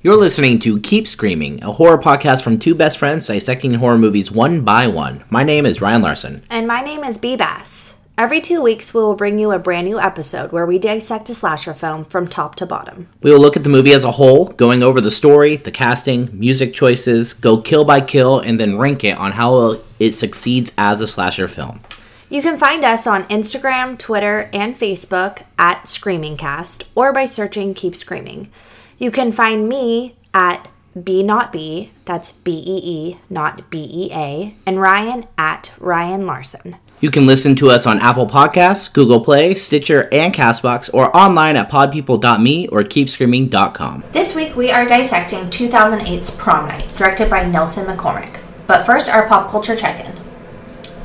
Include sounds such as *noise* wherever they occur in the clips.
You're listening to Keep Screaming, a horror podcast from two best friends dissecting horror movies one by one. My name is Ryan Larson. And my name is B Bass. Every two weeks, we will bring you a brand new episode where we dissect a slasher film from top to bottom. We will look at the movie as a whole, going over the story, the casting, music choices, go kill by kill, and then rank it on how it succeeds as a slasher film. You can find us on Instagram, Twitter, and Facebook at ScreamingCast or by searching Keep Screaming. You can find me at B Not B, that's B E E, not B E A, and Ryan at Ryan Larson. You can listen to us on Apple Podcasts, Google Play, Stitcher, and Castbox, or online at podpeople.me or keepscreaming.com. This week we are dissecting 2008's Prom Night, directed by Nelson McCormick. But first, our pop culture check in.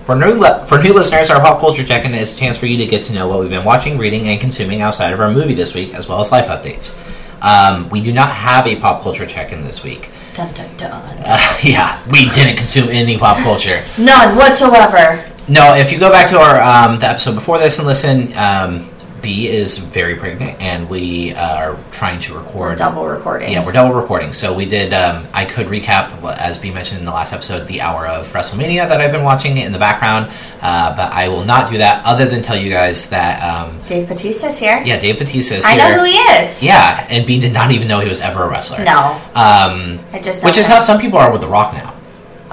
For new, li- for new listeners, our pop culture check-in is a chance for you to get to know what we've been watching, reading, and consuming outside of our movie this week, as well as life updates. Um, we do not have a pop culture check-in this week. Dun dun dun. Uh, *laughs* yeah, we didn't consume any pop culture. None whatsoever. No, if you go back to our um, the episode before this and listen, um, B is very pregnant, and we uh, are trying to record Double recording. Yeah, we're double recording. So we did. Um, I could recap, as B mentioned in the last episode, the hour of WrestleMania that I've been watching in the background. Uh, but I will not do that, other than tell you guys that. Um, Dave Batista's here. yeah, Dave Batista is I here. know who he is. Yeah, and B did not even know he was ever a wrestler. No. Um, I just which don't is know. how some people are with The Rock now.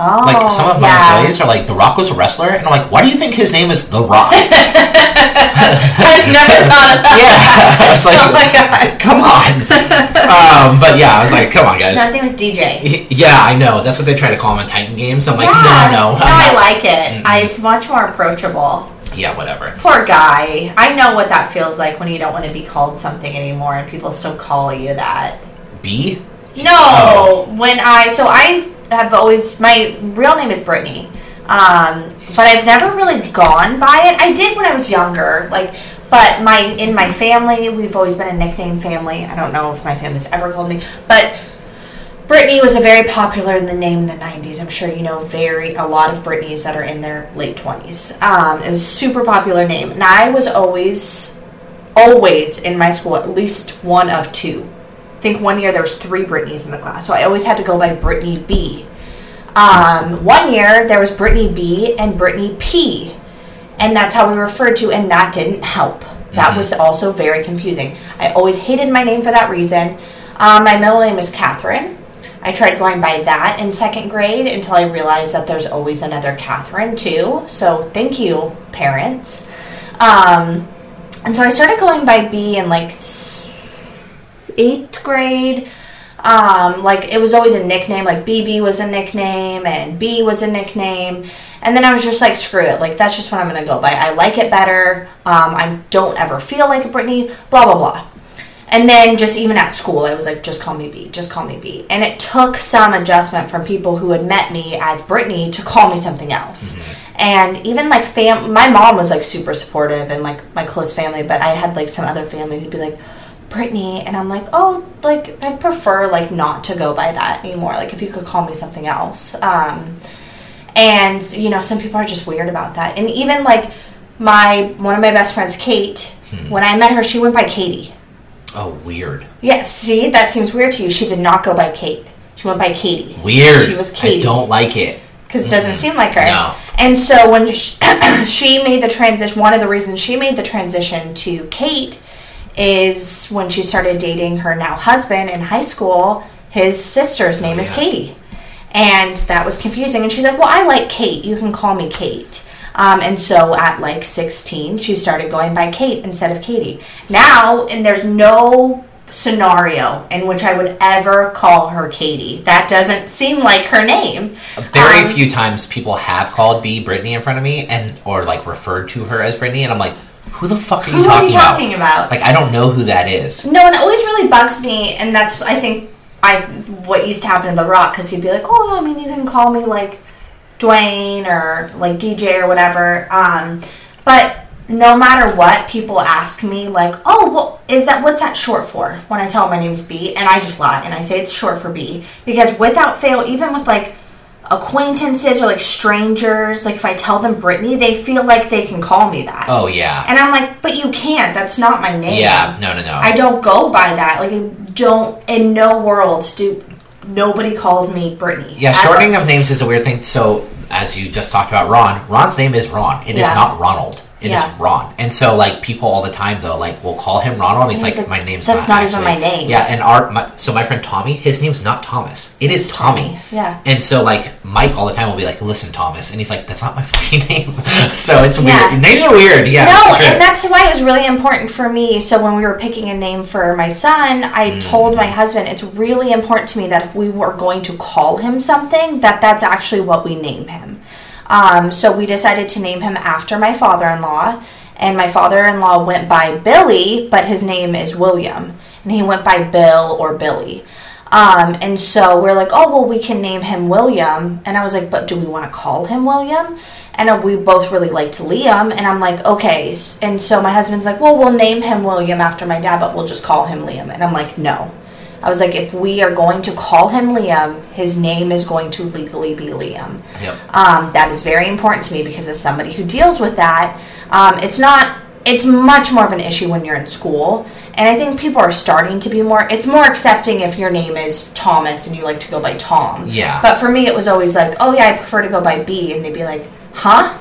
Oh, Like some of my yeah. employees are like, The Rock was a wrestler, and I'm like, why do you think his name is The Rock? *laughs* I've never *laughs* thought of that. yeah, I was like, *laughs* Oh my god. come on. um, but yeah, I was like, come on, guys. No, his name is DJ. Yeah, I know. That's what they try to call him in Titan games. I'm like, yeah. no, no. No, I like it. I, it's much more approachable. Yeah, whatever. Poor guy. I know what that feels like when you don't want to be called something anymore and people still call you that. B? No, Oh. when I so I have always my real name is Brittany, um, but I've never really gone by it. I did when I was younger, like, but my in my family we've always been a nickname family. I don't know if my family's ever called me, but Brittany was a very popular name in the '90s. I'm sure you know very a lot of Britneys that are in their late 20s. Um, it was a super popular name, and I was always always in my school at least one of two. I think one year there was three Britneys in the class, so I always had to go by Brittany B. Um, one year there was Brittany B and Brittany P, and that's how we referred to, and that didn't help. That was also very confusing. I always hated my name for that reason. Um, my middle name is Catherine. I tried going by that in second grade until I realized that there's always another Catherine too. So thank you, parents. Um, and so I started going by B in like eighth grade. Um, like it was always a nickname, like BB was a nickname and B was a nickname. And then I was just like, screw it, like that's just what I'm gonna go by. I like it better. Um, I don't ever feel like a Brittany, blah blah blah. And then just even at school, I was like, just call me B, just call me B. And it took some adjustment from people who had met me as Brittany to call me something else. And even like fam, my mom was like super supportive and like my close family, but I had like some other family who'd be like, Brittany, and I'm like, oh, like I'd prefer like not to go by that anymore. Like if you could call me something else. Um, and you know, some people are just weird about that. And even like my one of my best friends, Kate, when I met her, she went by Katie. Oh, weird. Yes, see, that seems weird to you. She did not go by Kate. She went by Katie. Weird. She was Katie. I don't like it. Because it doesn't seem like her. No. And so when she, *clears throat* she made the transition, one of the reasons she made the transition to Kate is when she started dating her now husband in high school, his sister's name is yeah. Katie. And that was confusing. And she's like, Well, I like Kate. You can call me Kate. Um, and so at like 16, she started going by Kate instead of Katie. Now, and there's no scenario in which I would ever call her Katie. That doesn't seem like her name. Very Um, few times people have called B Brittany in front of me and or like referred to her as Brittany, and I'm like, who the fuck are you Who are talking, you talking about? Like, I don't know who that is. No, and it always really bugs me, and that's I think I what used to happen in The Rock because he'd be like, oh, I mean, you can call me like Dwayne or like DJ or whatever. Um, but no matter what, people ask me like, oh, well, is that what's that short for? When I tell them my name's B, and I just lie and I say it's short for B because without fail, even with like acquaintances or like strangers, like if I tell them Brittany, they feel like they can call me that. Oh yeah. And I'm like, but you can't. That's not my name. Yeah. No. No. No. I don't go by that. Like, I don't in no world do nobody calls me Brittany. Yeah, Ever. shortening of names is a weird thing. So, as you just talked about Ron, Ron's name is Ron. It is Yeah. not Ronald. It is Yeah. Ron. And so, like, people all the time, though, like, will call him Ronald. And he's, he's like, like, my name's "That's not, not even my name. Yeah, and our, my, so my friend Tommy, his name's not Thomas. It is Tommy. Yeah. And so, like, Mike all the time will be like, listen, Thomas. And he's like, that's not my *laughs* fucking name. *laughs* so it's Yeah. weird. Names are weird. Yeah. no, and that's why it was really important for me. So when we were picking a name for my son, I Mm. told my husband it's really important to me that if we were going to call him something, that that's actually what we name him. Um, so we decided to name him after my father-in-law, and my father-in-law went by Billy, but his name is William, and he went by Bill or Billy. Um, and so we're like, oh well, we can name him William, and I was like, but do we want to call him William? And uh, we both really liked Liam, and I'm like, okay. And so my husband's like, well, we'll name him William after my dad, but we'll just call him Liam. And I'm like, no. I was like, if we are going to call him Liam, his name is going to legally be Liam. Yep. Um, that is very important to me because as somebody who deals with that, um, it's not. It's much more of an issue when you're in school, and I think people are starting to be more. It's more accepting if your name is Thomas and you like to go by Tom. Yeah. But for me, it was always like, oh yeah, I prefer to go by B, and they'd be like, huh?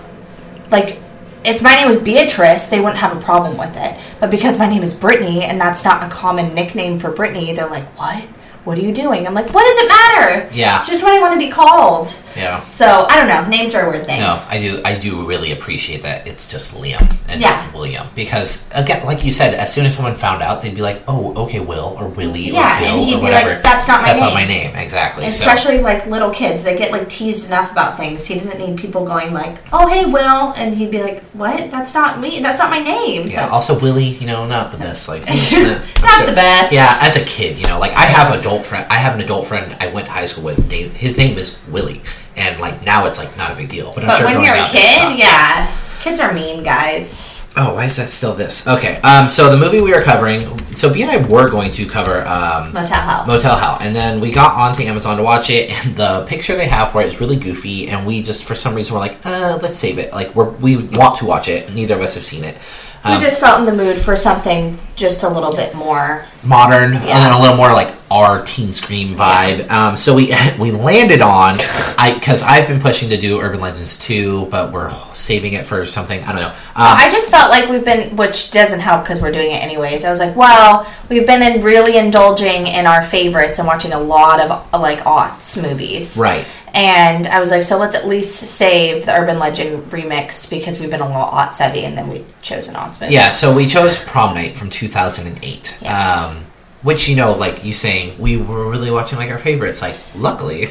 Like, if my name was Beatrice, they wouldn't have a problem with it. But because my name is Brittany, and that's not a common nickname for Brittany, they're like, what? What are you doing? I'm like, what does it matter? Yeah. It's just what I want to be called. Yeah. So I don't know. Names are a weird thing. No, I do. I do really appreciate that it's just Liam and Yeah. William because again, like you said, as soon as someone found out, they'd be like, "Oh, okay, Will or Willie Yeah, or Bill and he'd or be whatever." like, "That's not my That's name." not my name." Exactly. So- Especially like little kids, they get like teased enough about things. He doesn't need people going like, "Oh, hey, Will," and he'd be like, "What? That's not me. That's not my name." yeah. That's Also, Willie, you know, not the best. Like, *laughs* not the best. Yeah, as a kid, you know, like I have adult friend. I have an adult friend I went to high school with. Name his name is Willie, and like now it's like not a big deal. But, I'm But sure when you're a kid, yeah, kids are mean, guys. Oh, why is that still this? Okay. Um. So the movie we are covering. So B and I were going to cover um. Motel Hell. Motel Hell, and then we got onto Amazon to watch it, and the picture they have for it is really goofy, and we just for some reason were like, uh, let's save it. Like we're, we want to watch it. Neither of us have seen it. We Um, just felt in the mood for something just a little bit more. modern, and then a little more like our teen scream vibe. Um, so we *laughs* we landed on I because I've been pushing to do Urban Legends 2, but we're saving it for something I don't know. Um, I just felt like we've been, which doesn't help because we're doing it anyways. I was like, well, we've been in really indulging in our favorites and watching a lot of like aughts movies. right. And I was like, so let's at least save the Urban Legend remix because we've been a little aughts heavy, and then we chose an aughts movie. Yeah, so we chose Prom Night from 2008. Yes. Um, which, you know, like you saying, we were really watching like our favorites. Like, luckily,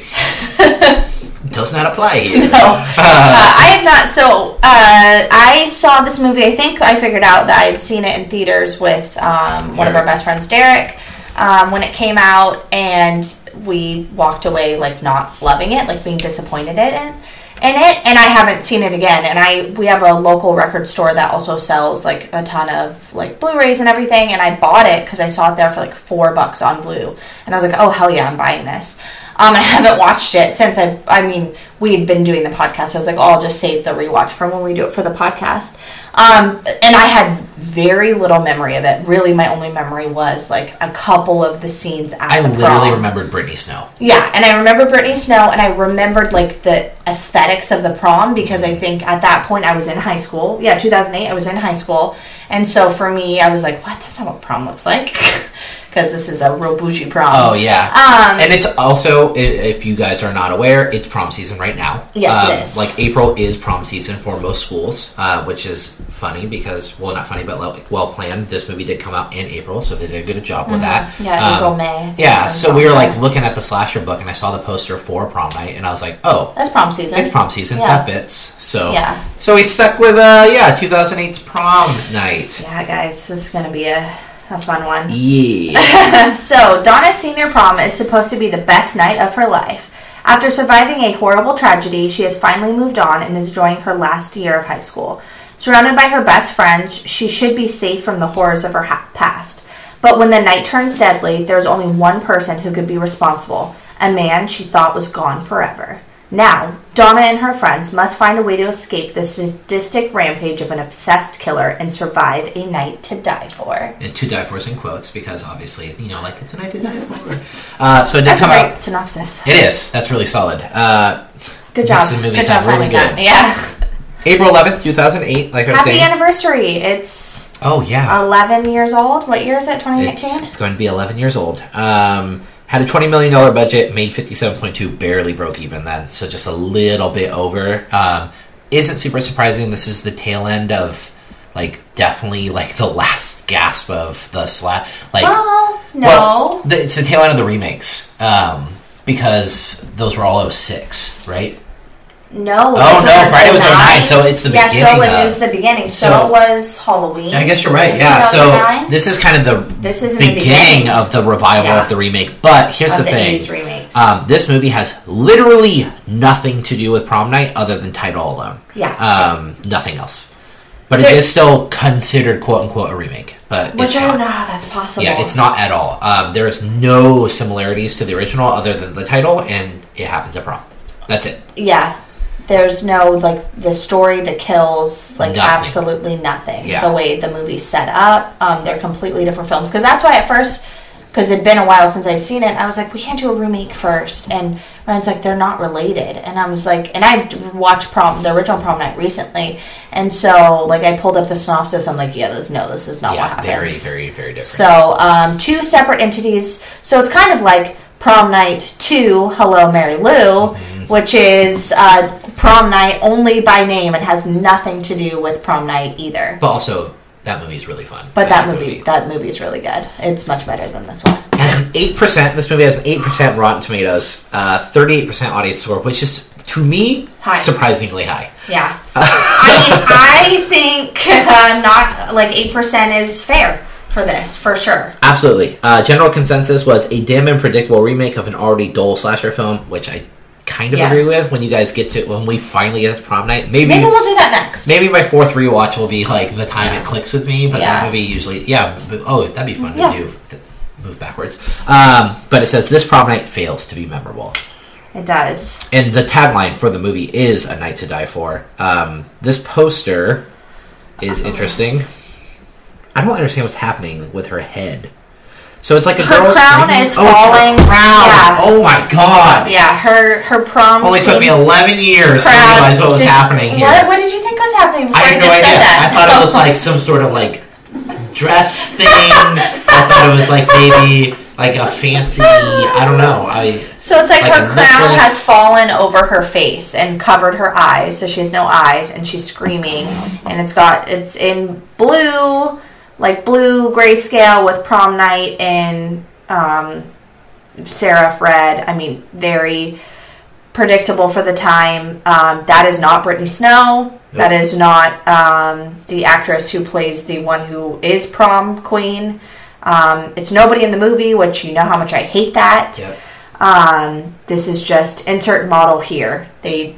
*laughs* does not apply here. No, uh, I have not. So uh, I saw this movie. I think I figured out that I had seen it in theaters with um, one of our best friends, Derek, um, when it came out, and we walked away like not loving it, like being disappointed in. In it, and I haven't seen it again. And I we have a local record store that also sells like a ton of like Blu-rays and everything. And I bought it because I saw it there for like four bucks on Blue, and I was like, oh hell yeah, I'm buying this. Um, and I haven't watched it since I've, I mean, we had been doing the podcast. So I was like, oh, I'll just save the rewatch for when we do it for the podcast. Um, and I had very little memory of it. Really, my only memory was like a couple of the scenes at I the literally prom. remembered Brittany Snow. Yeah, and I remember Brittany Snow, and I remembered like the aesthetics of the prom because I think at that point I was in high school. Yeah, 2008, I was in high school, and so for me, I was like, "What? That's not what prom looks like," *laughs* because this is a real bougie prom. Oh, yeah. Um, and it's also, if you guys are not aware, it's prom season right now. Yes, Um, is. Like, April is prom season for most schools, uh, which is funny because, well, not funny, but like, well planned. This movie did come out in April, so they did a good job with that. Mm-hmm. Yeah, Um, April, May. Yeah, so we were like looking at the slasher book, and I saw the poster for prom night, and I was like, oh, That's prom season. it's prom season. Yeah. That fits. So Yeah. so we stuck with uh yeah 2008's prom night. Yeah, guys, this is gonna be a a fun one. Yeah. *laughs* So, Donna's senior prom is supposed to be the best night of her life. After surviving a horrible tragedy, she has finally moved on and is enjoying her last year of high school. Surrounded by her best friends, she should be safe from the horrors of her ha- past. But when the night turns deadly, there's only one person who could be responsible a man she thought was gone forever. Now, Donna and her friends must find a way to escape the sadistic rampage of an obsessed killer and survive a night to die for. and to die for is in quotes because obviously, you know, like it's a night to die for. Uh, so it did That's a great out. synopsis. It is. That's really solid. Uh, Good job. the movie Good sound job really good. that. Yeah. *laughs* April 11th, 2008, like I was Happy saying. anniversary. It's Oh, yeah. 11 years old. What year is it? It's, 2018? it's going to be 11 years old. Um, had a $20 million budget, made 57.2, barely broke even then, so just a little bit over. Um, isn't super surprising. This is the tail end of, like, definitely, like, the last gasp of the slap. Like, Oh, no. well, the, it's the tail end of the remakes. Um, because those were all 06, right? No. Oh, no, Friday was 09. 09, so it's the yeah, beginning Yeah, so it of- was the beginning. So, So- it was Halloween. I guess you're right. Yeah. So this is kind of the This is in the beginning, beginning. of the revival Yeah. of the remake. But here's of the, the thing: 80s remakes. um, this movie has literally nothing to do with prom night other than title alone. Yeah. Um, nothing else. But it is still considered "quote unquote" a remake. But Which I don't not. know how that's possible. Yeah, it's not at all. Um, there is no similarities to the original other than the title, and it happens at prom. That's it. Yeah. There's no, like, the story, that kills, like, Nothing. absolutely nothing. Yeah. The way the movie's set up, um, they're completely different films. Because that's why at first, because it'd been a while since I've seen it, I was like, we can't do a remake first. And Ryan's like, they're not related. And I was like, and I watched prom, the original prom night recently. And so, like, I pulled up the synopsis. I'm like, yeah, this, no, this is not what yeah, happens. very, very, very different. So, um, two separate entities. So it's kind of like Prom Night 2, Hello Mary Lou, Mm-hmm. which is uh, Prom Night only by name and has nothing to do with Prom Night either. but also, that movie is really fun. But I that the movie, that movie is really good. It's much better than this one. has an eight percent. This movie has an eight percent Rotten Tomatoes, uh, thirty-eight percent audience score, which is to me High. surprisingly high. Yeah. I mean, *laughs* I think uh, not like eight percent is fair for this for sure. Absolutely. Uh, general consensus was a dim and predictable remake of an already dull slasher film, which I kind of Yes. agree with. When you guys get to when we finally get to prom night, maybe Maybe we'll do that next. maybe my fourth rewatch will be like the time Yeah. it clicks with me. But Yeah. that movie usually, yeah. but- oh, that'd be fun Yeah. to do. Move backwards. Um, but it says this prom night fails to be memorable. It does. and the tagline for the movie is "A Night to Die For." Um, this poster is interesting. I don't understand what's happening with her head. So it's like a Her girl crown is oh, it's her falling. crown. Yeah. Oh my god! Yeah, her her prom. Only took me eleven years to realize what was did- happening here. What, what did you think was happening before I had no idea. that? I thought it was *laughs* like some sort of like dress thing. I thought it was like maybe like a fancy. I don't know. I So it's like, like her crown necklace. has fallen over her face and covered her eyes, so she has no eyes, and she's screaming. And it's got it's in blue, like blue grayscale with prom night and um, serif red. I mean, very predictable for the time. Um, that is not Brittany Snow. That is not um, the actress who plays the one who is prom queen. Um, it's nobody in the movie, which you know how much I hate that. Yep. Um, this is just insert model here. They,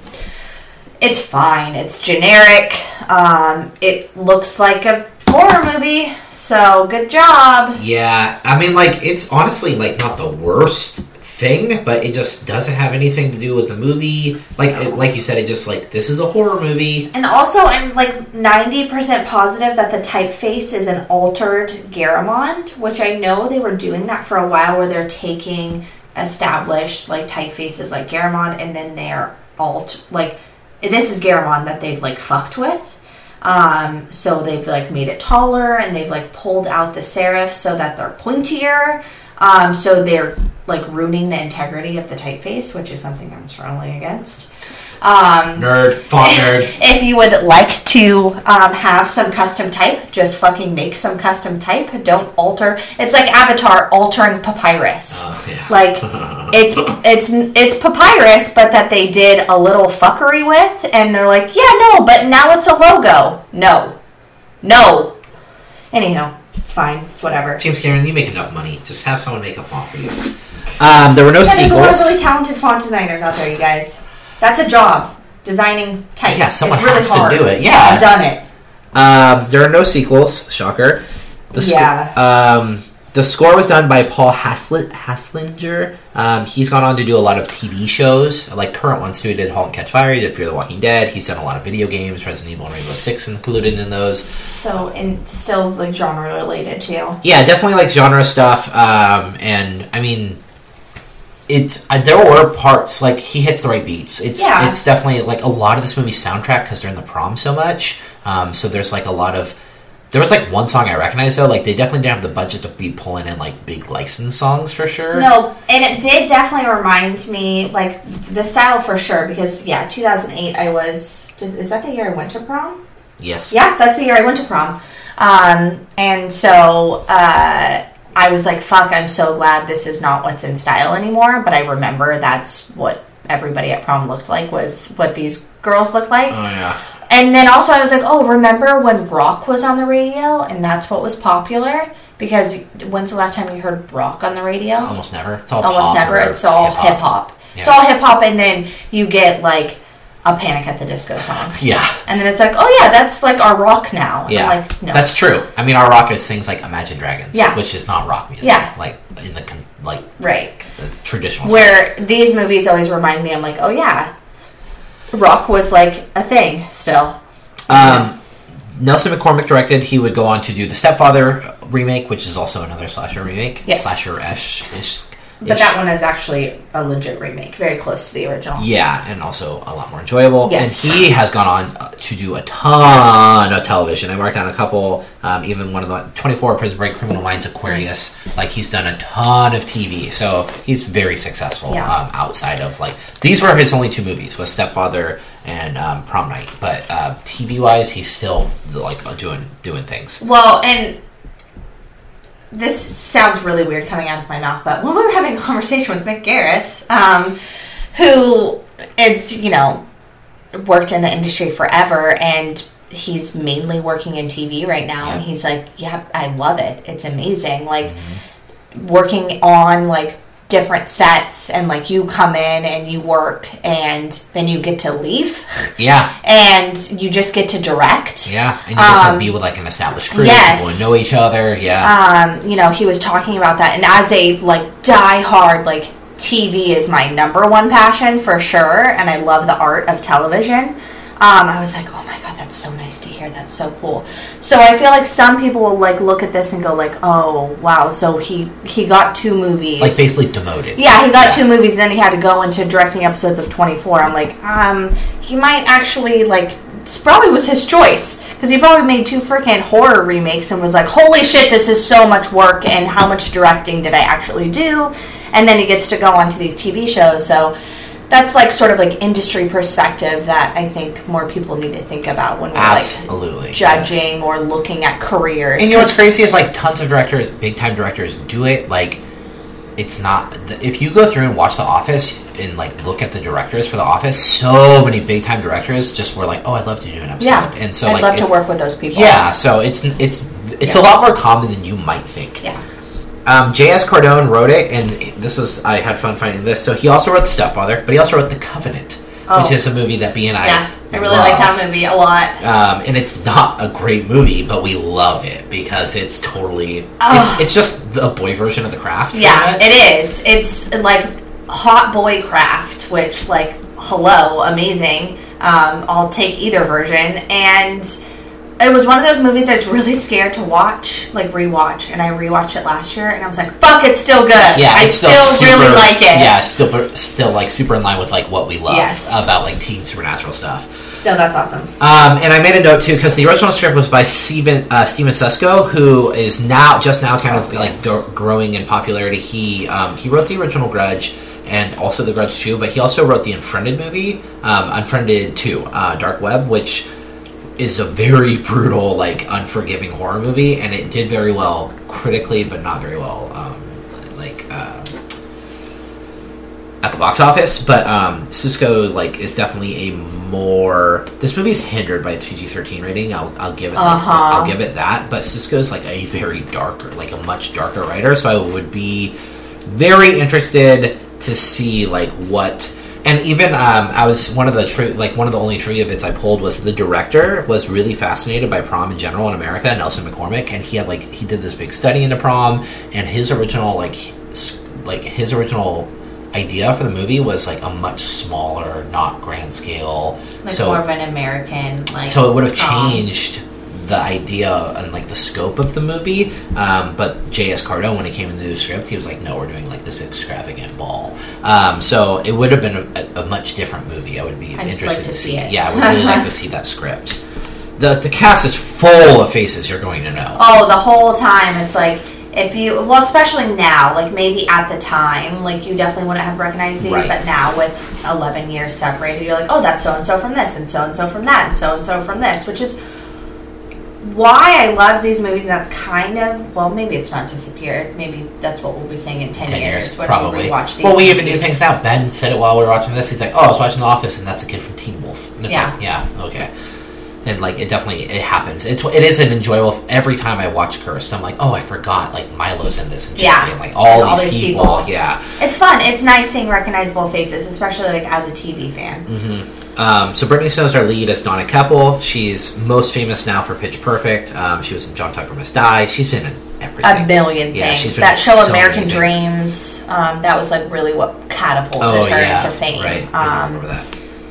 it's fine. It's generic. Um, it looks like a horror movie. So good job. Yeah, I mean, like it's honestly like not the worst thing, but it just doesn't have anything to do with the movie. Like, it, like you said, it just like this is a horror movie. And also, I'm like 90% positive that the typeface is an altered Garamond, which I know they were doing that for a while where they're taking established like typefaces like Garamond and then they're alt like this is Garamond that they've like fucked with. Um, so they've like made it taller and they've like pulled out the serif so that they're pointier. Um, so they're like ruining the integrity of the typeface, which is something I'm strongly against. Um, Nerd, font nerd. *laughs* if you would like to um, have some custom type, just fucking make some custom type. Don't alter. It's like Avatar altering papyrus. Oh, yeah. Like *laughs* it's it's it's papyrus, but that they did a little fuckery with, and they're like, yeah, no, but now it's a logo. No, no. Anyhow, It's fine. It's whatever. James Cameron, you make enough money. Just have someone make a font for you. Um, there were no Yeah, there's a lot of really talented font designers out there, you guys. That's a job. Designing type. Yeah, someone it's really has to do it. Yeah. I've done it. Um, there are no sequels. Shocker. The sc- Yeah. um, the score was done by Paul Hasli- Haslinger. Um, he's gone on to do a lot of TV shows, like current ones too. He did *Halt and Catch Fire*. He did *Fear the Walking Dead*. He's done a lot of video games, *Resident Evil* and *Rainbow Six included in those. So, and still like genre related too. Yeah, definitely like genre stuff. Um, and I mean, it. Uh, there were parts like he hits the right beats. It's Yeah. it's definitely like a lot of this movie's soundtrack because they're in the prom so much. Um, so there's like a lot of. There was like one song I recognize though. Like they definitely didn't have the budget to be pulling in like big license songs for sure. No, and it did definitely remind me, like, the style for sure, because, yeah, 2008, I was. Is that the year I went to prom? Yes. Yeah, that's the year I went to prom. Um, and so uh, I was like, fuck, I'm so glad this is not what's in style anymore. But I remember that's what everybody at prom looked like, was what these girls looked like. Oh yeah. And then also I was like, oh, remember when rock was on the radio and that's what was popular? Because when's the last time you heard rock on the radio? Almost never. It's all Almost never. It's all hip hop. It's all hip hop, and then you get like a Panic at the Disco song, Yeah. and then it's like, oh yeah, that's like our rock now. And Yeah, I'm like no, that's true. I mean, our rock is things like Imagine Dragons, Yeah. which is not rock music. Yeah. like in the con- like right. the traditional. Where these movies always remind me, I'm like, oh yeah, rock was like a thing still. Um, Nelson McCormick directed. He would go on to do the Stepfather remake, which is also another slasher remake. Yes. Slasher ish. But that one is actually a legit remake, very close to the original. Yeah, and also a lot more enjoyable. Yes. And he has gone on uh, to do a ton of television. I marked down a couple, um, even one of the 24 Prison Break, Criminal Minds, Aquarius. Like, he's done a ton of TV. So he's very successful Yeah. um, outside of, like, these were his only two movies, was Stepfather and um, Prom Night. But uh, TV wise, he's still, like, doing doing things. Well, and this sounds really weird coming out of my mouth, but when we were having a conversation with Mick Garris, um, who is, you know, worked in the industry forever and he's mainly working in TV right now, and he's like, Yeah, I love it. It's amazing. Like, working on, like, different sets and like you come in and you work and then you get to leave Yeah. *laughs* and you just get to direct Yeah. And you get to Um, be with, like, an established crew. yes. People know each other. Yeah. um, you know, he was talking about that. And as a like die hard, like TV is my number one passion for sure, and I love the art of television. Um, I was like, oh my god, that's so nice to hear. That's so cool. So I feel like some people will like look at this and go like, oh wow, so he he got two movies. like, basically demoted. Yeah, he got Yeah. two movies, and then he had to go into directing episodes of 24. I'm like, um, he might actually, like, this probably was his choice. Because he probably made two freaking horror remakes and was like, holy shit, this is so much work, and how much directing did I actually do? And then he gets to go onto these TV shows, so that's like sort of like industry perspective that I think more people need to think about when we're Absolutely. like yes. judging or looking at careers. And you know what's crazy is like tons of directors, big time directors, do it. Like, it's not. If you go through and watch The Office and like look at the directors for The Office, so many big time directors just were like, "Oh, I'd love to do an episode." yeah, And so I'd like, love to work with those people. yeah. So it's it's it's Yeah. a lot more common than you might think. Yeah. Um, J.S. Cardone wrote it, and this was I had fun finding this. So he also wrote The Stepfather, but he also wrote The Covenant, which Oh. is a movie that B and I Yeah, I really love. like that movie a lot. Um, and it's not a great movie, but we love it because it's totally Ugh. it's it's just the boy version of the craft. Yeah, it is. It's like hot boy craft, which like hello, amazing. Um, I'll take either version, and it was one of those movies I was really scared to watch, like rewatch, and I rewatched it last year, and I was like, "Fuck, it's still good. Yeah, I it's still, super- really like it." Yeah, still still like super in line with like what we love Yes. about like teen supernatural stuff. no, that's awesome. Um, and I made a note too because the original script was by Steven uh, Steven Susco, who is now just now kind of Oh, like gro- growing in popularity. He um, he wrote the original Grudge and also the Grudge Two, but he also wrote the Unfriended movie, um, Unfriended Two, uh, Dark Web, which is a very brutal, like unforgiving horror movie, and it did very well critically, but not very well um, like uh, at the box office, but um, Susco like is definitely a more. This movie's hindered by its PG thirteen rating. I'll, I'll give it. like, Uh-huh. I'll give it that. But Susco's like a very darker, like a much darker writer. So I would be very interested to see like what. And even um, I was one of the tri- like one of the only trivia bits I pulled was the director was really fascinated by prom in general in America, Nelson McCormick, and he had like he did this big study into prom, and his original like like his original idea for the movie was like a much smaller, not grand scale. Like so more of an American, like. so it would have changed the idea and like the scope of the movie. Um, but J.S. Cardo, when he came into the script, he was like, "No, we're doing like this extravagant ball." Um, so it would have been a, a much different movie. I would be I'd interested like to to see it. Yeah, I would really like to see that script. The the cast is full of faces you're going to know. Oh, the whole time it's like if you well, especially now, like maybe at the time, like you definitely wouldn't have recognized these, Right. but now with eleven years separated, you're like, oh, that's so and so from this, and so and so from that, and so and so from this, which is why I love these movies. And that's kind of well, maybe it's not disappeared. Maybe that's what we'll be saying in ten years, years, when probably. we rewatch these. well, we even do things now. Ben said it while we were watching this. He's like, "Oh, I was watching The Office, and that's a kid from Teen Wolf." And it's Yeah. like, yeah, okay. And like, it definitely it happens. It's it is an enjoyable. Every time I watch Cursed, I'm like, "Oh, I forgot." Like Milo's in this, and Jesse, Yeah. and like all, All these, these people. people. Yeah. It's fun. It's nice seeing recognizable faces, especially like as a TV fan. Um, so Brittany Snow's our lead as Donna Keppel. She's most famous now for Pitch Perfect. Um, she was in John Tucker Must Die. She's been in everything. a million Yeah, things. that show so American. Dreams, um, that was like really what catapulted Oh her yeah, into fame. right. I Um, remember that.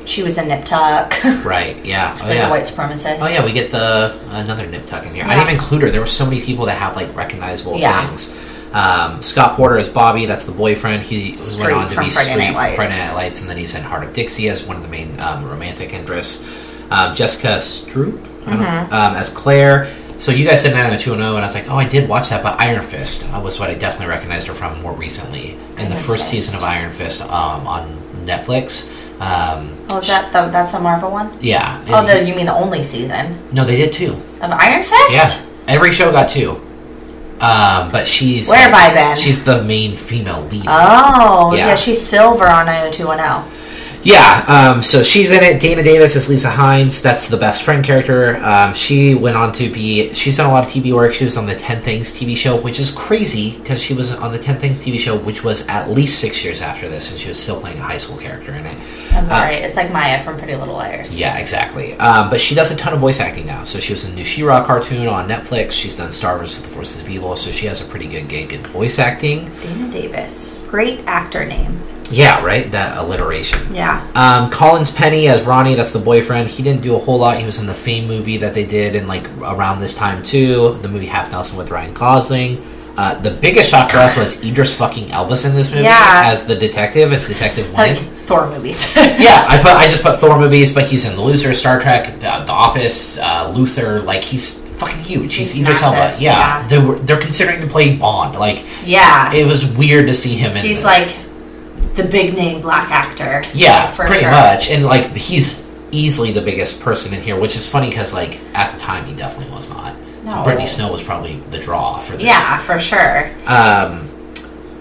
She was in Nip Tuck. *laughs* Right. Yeah. Oh yeah. a white supremacist. Oh yeah, we get the another nip tuck in here. I didn't even include her. There were so many people that have like recognizable Yeah. things. Um, Scott Porter is Bobby. That's the boyfriend. He Street went on to be Friday Street Night Lights. Friday Night Lights, and then he's in Hart of Dixie as one of the main um, romantic interests. Um, Jessica Stroup I don't know, Mm-hmm. um, as Claire. So you guys said 90210, and and I was like, oh, I did watch that, but Iron Fist uh, was what I definitely recognized her from more recently in the first Fist. season of Iron Fist um, on Netflix. Um, oh, is that the, that's a Marvel one? yeah. Oh, the, he- you mean the only season no, they did two. of Iron Fist? Yeah, every show got two. Um, but she's Where have I been? She's the main female lead. Oh, Yeah. yeah. she's Silver on 90210. Yeah, um, so she's in it. Dana Davis is Lisa Hines. That's the best friend character. Um, she went on to be. She's done a lot of TV work. She was on the Ten Things TV show, which is crazy because she was on the Ten Things TV show, which was at least six years after this, and she was still playing a high school character in it. I'm Uh, sorry, it's like Maya from Pretty Little Liars. Yeah, exactly. Um, but she does a ton of voice acting now. So she was in the new She-Ra cartoon on Netflix. She's done Star Wars: The Forces of Evil, so she has a pretty good gig in voice acting. Dana Davis. Great actor name. Yeah, right. That alliteration. Yeah. Um, Collins Pennie as Ronnie, that's the boyfriend. He didn't do a whole lot. He was in the Fame movie that they did in like around this time too. The movie Half Nelson with Ryan Gosling. Uh, the biggest shock for us was Idris fucking Elba's in this movie Yeah. as the detective. It's Detective Like Thor movies. *laughs* yeah, I put I just put Thor movies, but he's in The Loser, Star Trek, uh, The Office, uh, Luther. Like he's fucking huge. He's, He's Idris Elba. Yeah, yeah. they were they're considering to play Bond. Like yeah. it was weird to see him in. He's this. like the big name black actor. Yeah, pretty sure. much. And like he's easily the biggest person in here, which is funny because like at the time he definitely was not. No. Brittany Snow was probably the draw for this. Yeah, for sure. Um,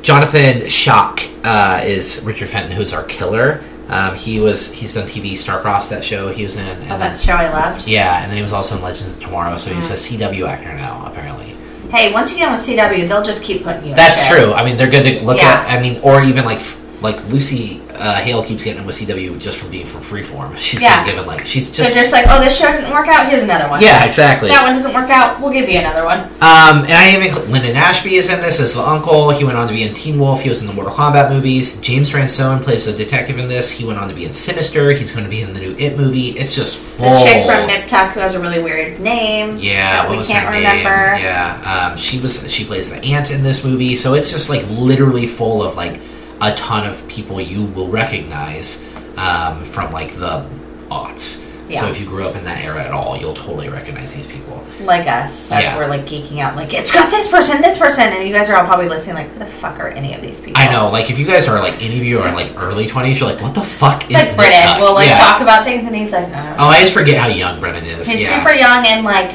Jonathan Schaech uh, is Richard Fenton, who's our killer. Um, he was he's done TV Starcross that show he was in. And Oh, that show I loved. yeah, and then he was also in Legends of Tomorrow, so he's a Mm. CW actor now apparently. Hey, once you get on with CW, they'll just keep putting you. That's true. I mean, they're good to look Yeah. at. I mean, or even like like Lucy uh, Hale keeps getting in with CW just from being from Freeform. *laughs* She's Yeah. been given like she's They're just just like, oh, this show didn't work out. Here's another one. yeah, exactly. That one doesn't work out. We'll give you another one. Um, and I even Linden Ashby is in this as the uncle. He went on to be in Teen Wolf. He was in the Mortal Kombat movies. James Ransone plays a detective in this. He went on to be in Sinister. He's going to be in the new It movie. It's just full. The chick from Nip Tuck who has a really weird name. Yeah, we was can't her remember. name? Yeah, um, she was. She plays the aunt in this movie. So it's just like literally full of like a ton of people you will recognize um, from like the aughts. Yeah. So if you grew up in that era at all, you'll totally recognize these people. Like us, as Yeah. we're like geeking out. Like it's got this person, this person, and you guys are all probably listening. Like, who the fuck are any of these people? I know, like if you guys are like any of you are in like early twenties, you're like, what the fuck It's is like Brennan. We'll like Yeah. talk about things, and he's like, uh, Oh, I just forget how young Brennan is. He's super young and like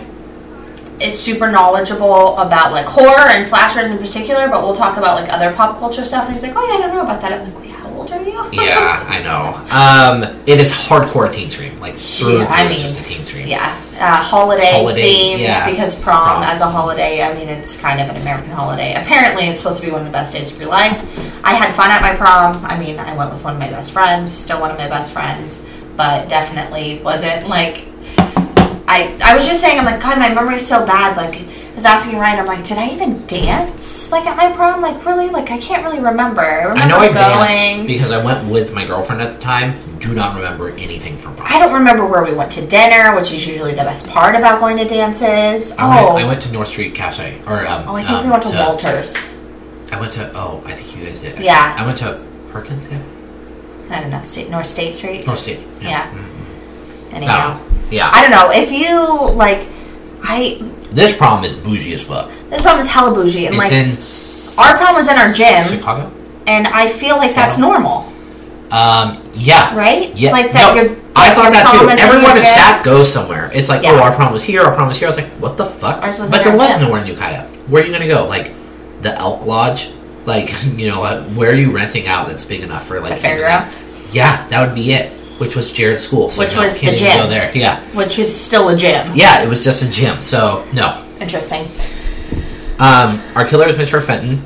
is super knowledgeable about like horror and slashers in particular, but we'll talk about like other pop culture stuff. And he's like, "Oh yeah, I don't know about that." I'm like, "Wait, how old are you?" *laughs* Yeah, I know. Um, it is hardcore teen scream, like through Yeah, I mean, just a teen scream. Yeah, uh, holiday, Holiday, themed yeah. because prom, Prom. as a holiday, I mean, it's kind of an American holiday. Apparently, it's supposed to be one of the best days of your life. I had fun at my prom. I mean, I went with one of my best friends, still one of my best friends, but definitely wasn't like. I I was just saying, I'm like, God, my memory's so bad. Like, I was asking Ryan, I'm like, did I even dance like at my prom? Like, really? Like, I can't really remember. I remember I know I going. danced because I went with my girlfriend at the time. Do not remember anything from prom. I don't remember where we went to dinner, which is usually the best part about going to dances. I oh, went, I went to North Street Cafe, or um, oh, I think um, we went to, Walters. I went to. Oh, I think you guys did. actually. Yeah. I went to Perkins. Yeah. I don't know, State North State Street. North State. Yeah. Mhm. Anyhow, No. Yeah. I don't know if you like. I this prom is bougie as fuck. this prom is hella bougie, and it's like, our prom was in our gym. Chicago. and I feel like that's normal, Um. Yeah. right? Yeah. like that. no, Your I like thought that too. Everyone at. SAT goes somewhere. It's like, Yeah. oh, our prom was here, our prom was here. I was like, what the fuck? But there was gym. nowhere in Ukiah. Where are you gonna go? Like the Elk Lodge? Like *laughs* you know, uh, where are you renting out that's big enough for like The fairgrounds? Yeah, that would be it. Which was Jared's school, so Which no, was can't even gym. Go there, yeah, which is still a gym. yeah. It was just a gym, so no. Interesting. Um, our killer is Mr. Fenton.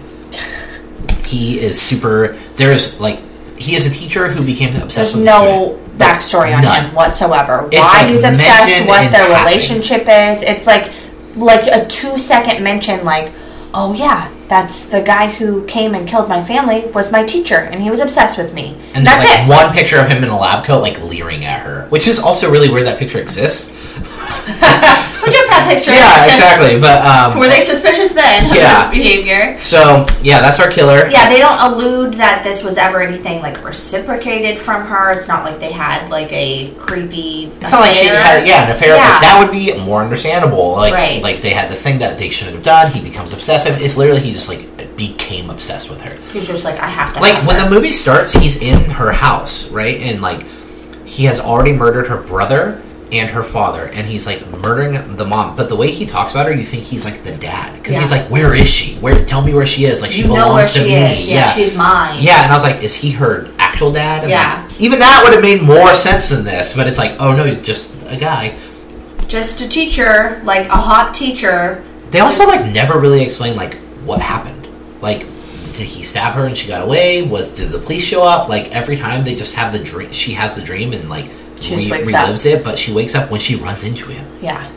He is super. There's like he is a teacher who became obsessed There's with no backstory on None. him whatsoever. Why like, he's obsessed, what their passing. relationship is. It's like like a two second mention, like, oh yeah, that's the guy who came and killed my family was my teacher, and he was obsessed with me. And that's like it. one picture of him in a lab coat, like leering at her, which is also really weird that picture exists. *laughs* *laughs* Who took that picture? Yeah, *laughs* exactly. But um, Were they suspicious then of Yeah. this behavior? so yeah, that's our killer. Yeah, they don't allude that this was ever anything like reciprocated from her. It's not like they had like a creepy. It's not like she had yeah an affair. Yeah. Like, that would be more understandable. Like Right. like they had this thing that they shouldn't have done. He becomes obsessive. It's literally he just like became obsessed with her. He's just like, I have to. Like when her. the movie starts, he's in her house, right? And like he has already murdered her brother and her father, and he's like murdering the mom. But the way he talks about her, you think he's like the dad because he's like, "Where is she? Where? Tell me where she is. Like she you belongs know where to she me." is. Yeah, she's mine. Yeah, and I was like, is he her actual dad? And Yeah. like, even that would have made more sense than this, but it's like, oh no, just a guy. just a teacher, like a hot teacher. They also like never really explain like what happened. Like, did he stab her and she got away? Was did the police show up? Like every time they just have the dream. She has the dream and like She just re- wakes up. relives it, but she wakes up when she runs into him. Yeah.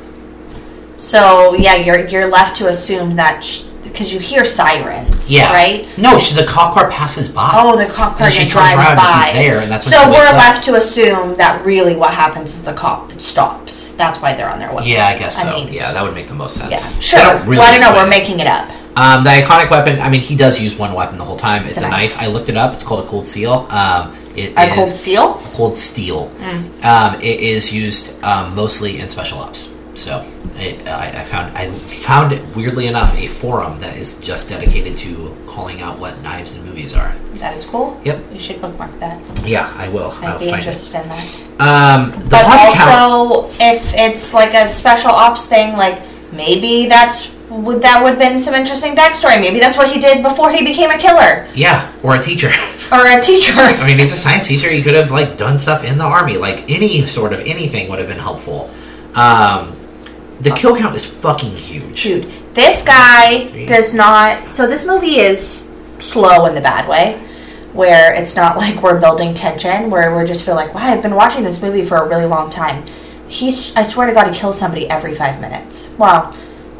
So yeah, you're you're left to assume that because you hear sirens. Yeah, Right. No, she, the cop car passes by. Oh, the cop car And she drives around by. and he's there, and that's so we're up. left to assume that really what happens is the cop stops. That's why they're on their way. Yeah, I guess I so. mean- yeah, that would make the most sense. Yeah. Sure. don't really well, I don't know. We're it. making it up. Um, the iconic weapon. I mean, he does use one weapon the whole time. It's, It's a a knife. knife. I looked it up. It's called a cold seal. Um, it A is- cold steel. cold steel. Mm. Um, it is used um, mostly in special ops. So it, I, I found I found it weirdly enough a forum that is just dedicated to calling out what knives in movies are. That is cool. Yep. You should bookmark that. Yeah, I will. I'd I'll be find interested in that. Um, the But body count. also, if it's like a special ops thing, like maybe that's would that would have been some interesting backstory. Maybe that's what he did before he became a killer Yeah, or a teacher. *laughs* or a teacher. I mean, he's a science teacher. He could have like done stuff in the army. Like any sort of anything would have been helpful. Um, the kill count is fucking huge. Dude, this guy Three. does not. So this movie is slow in the bad way, where it's not like we're building tension, where we're just feel like, wow, I've been watching this movie for a really long time. He's, I swear to God, he kills somebody every five minutes. Well,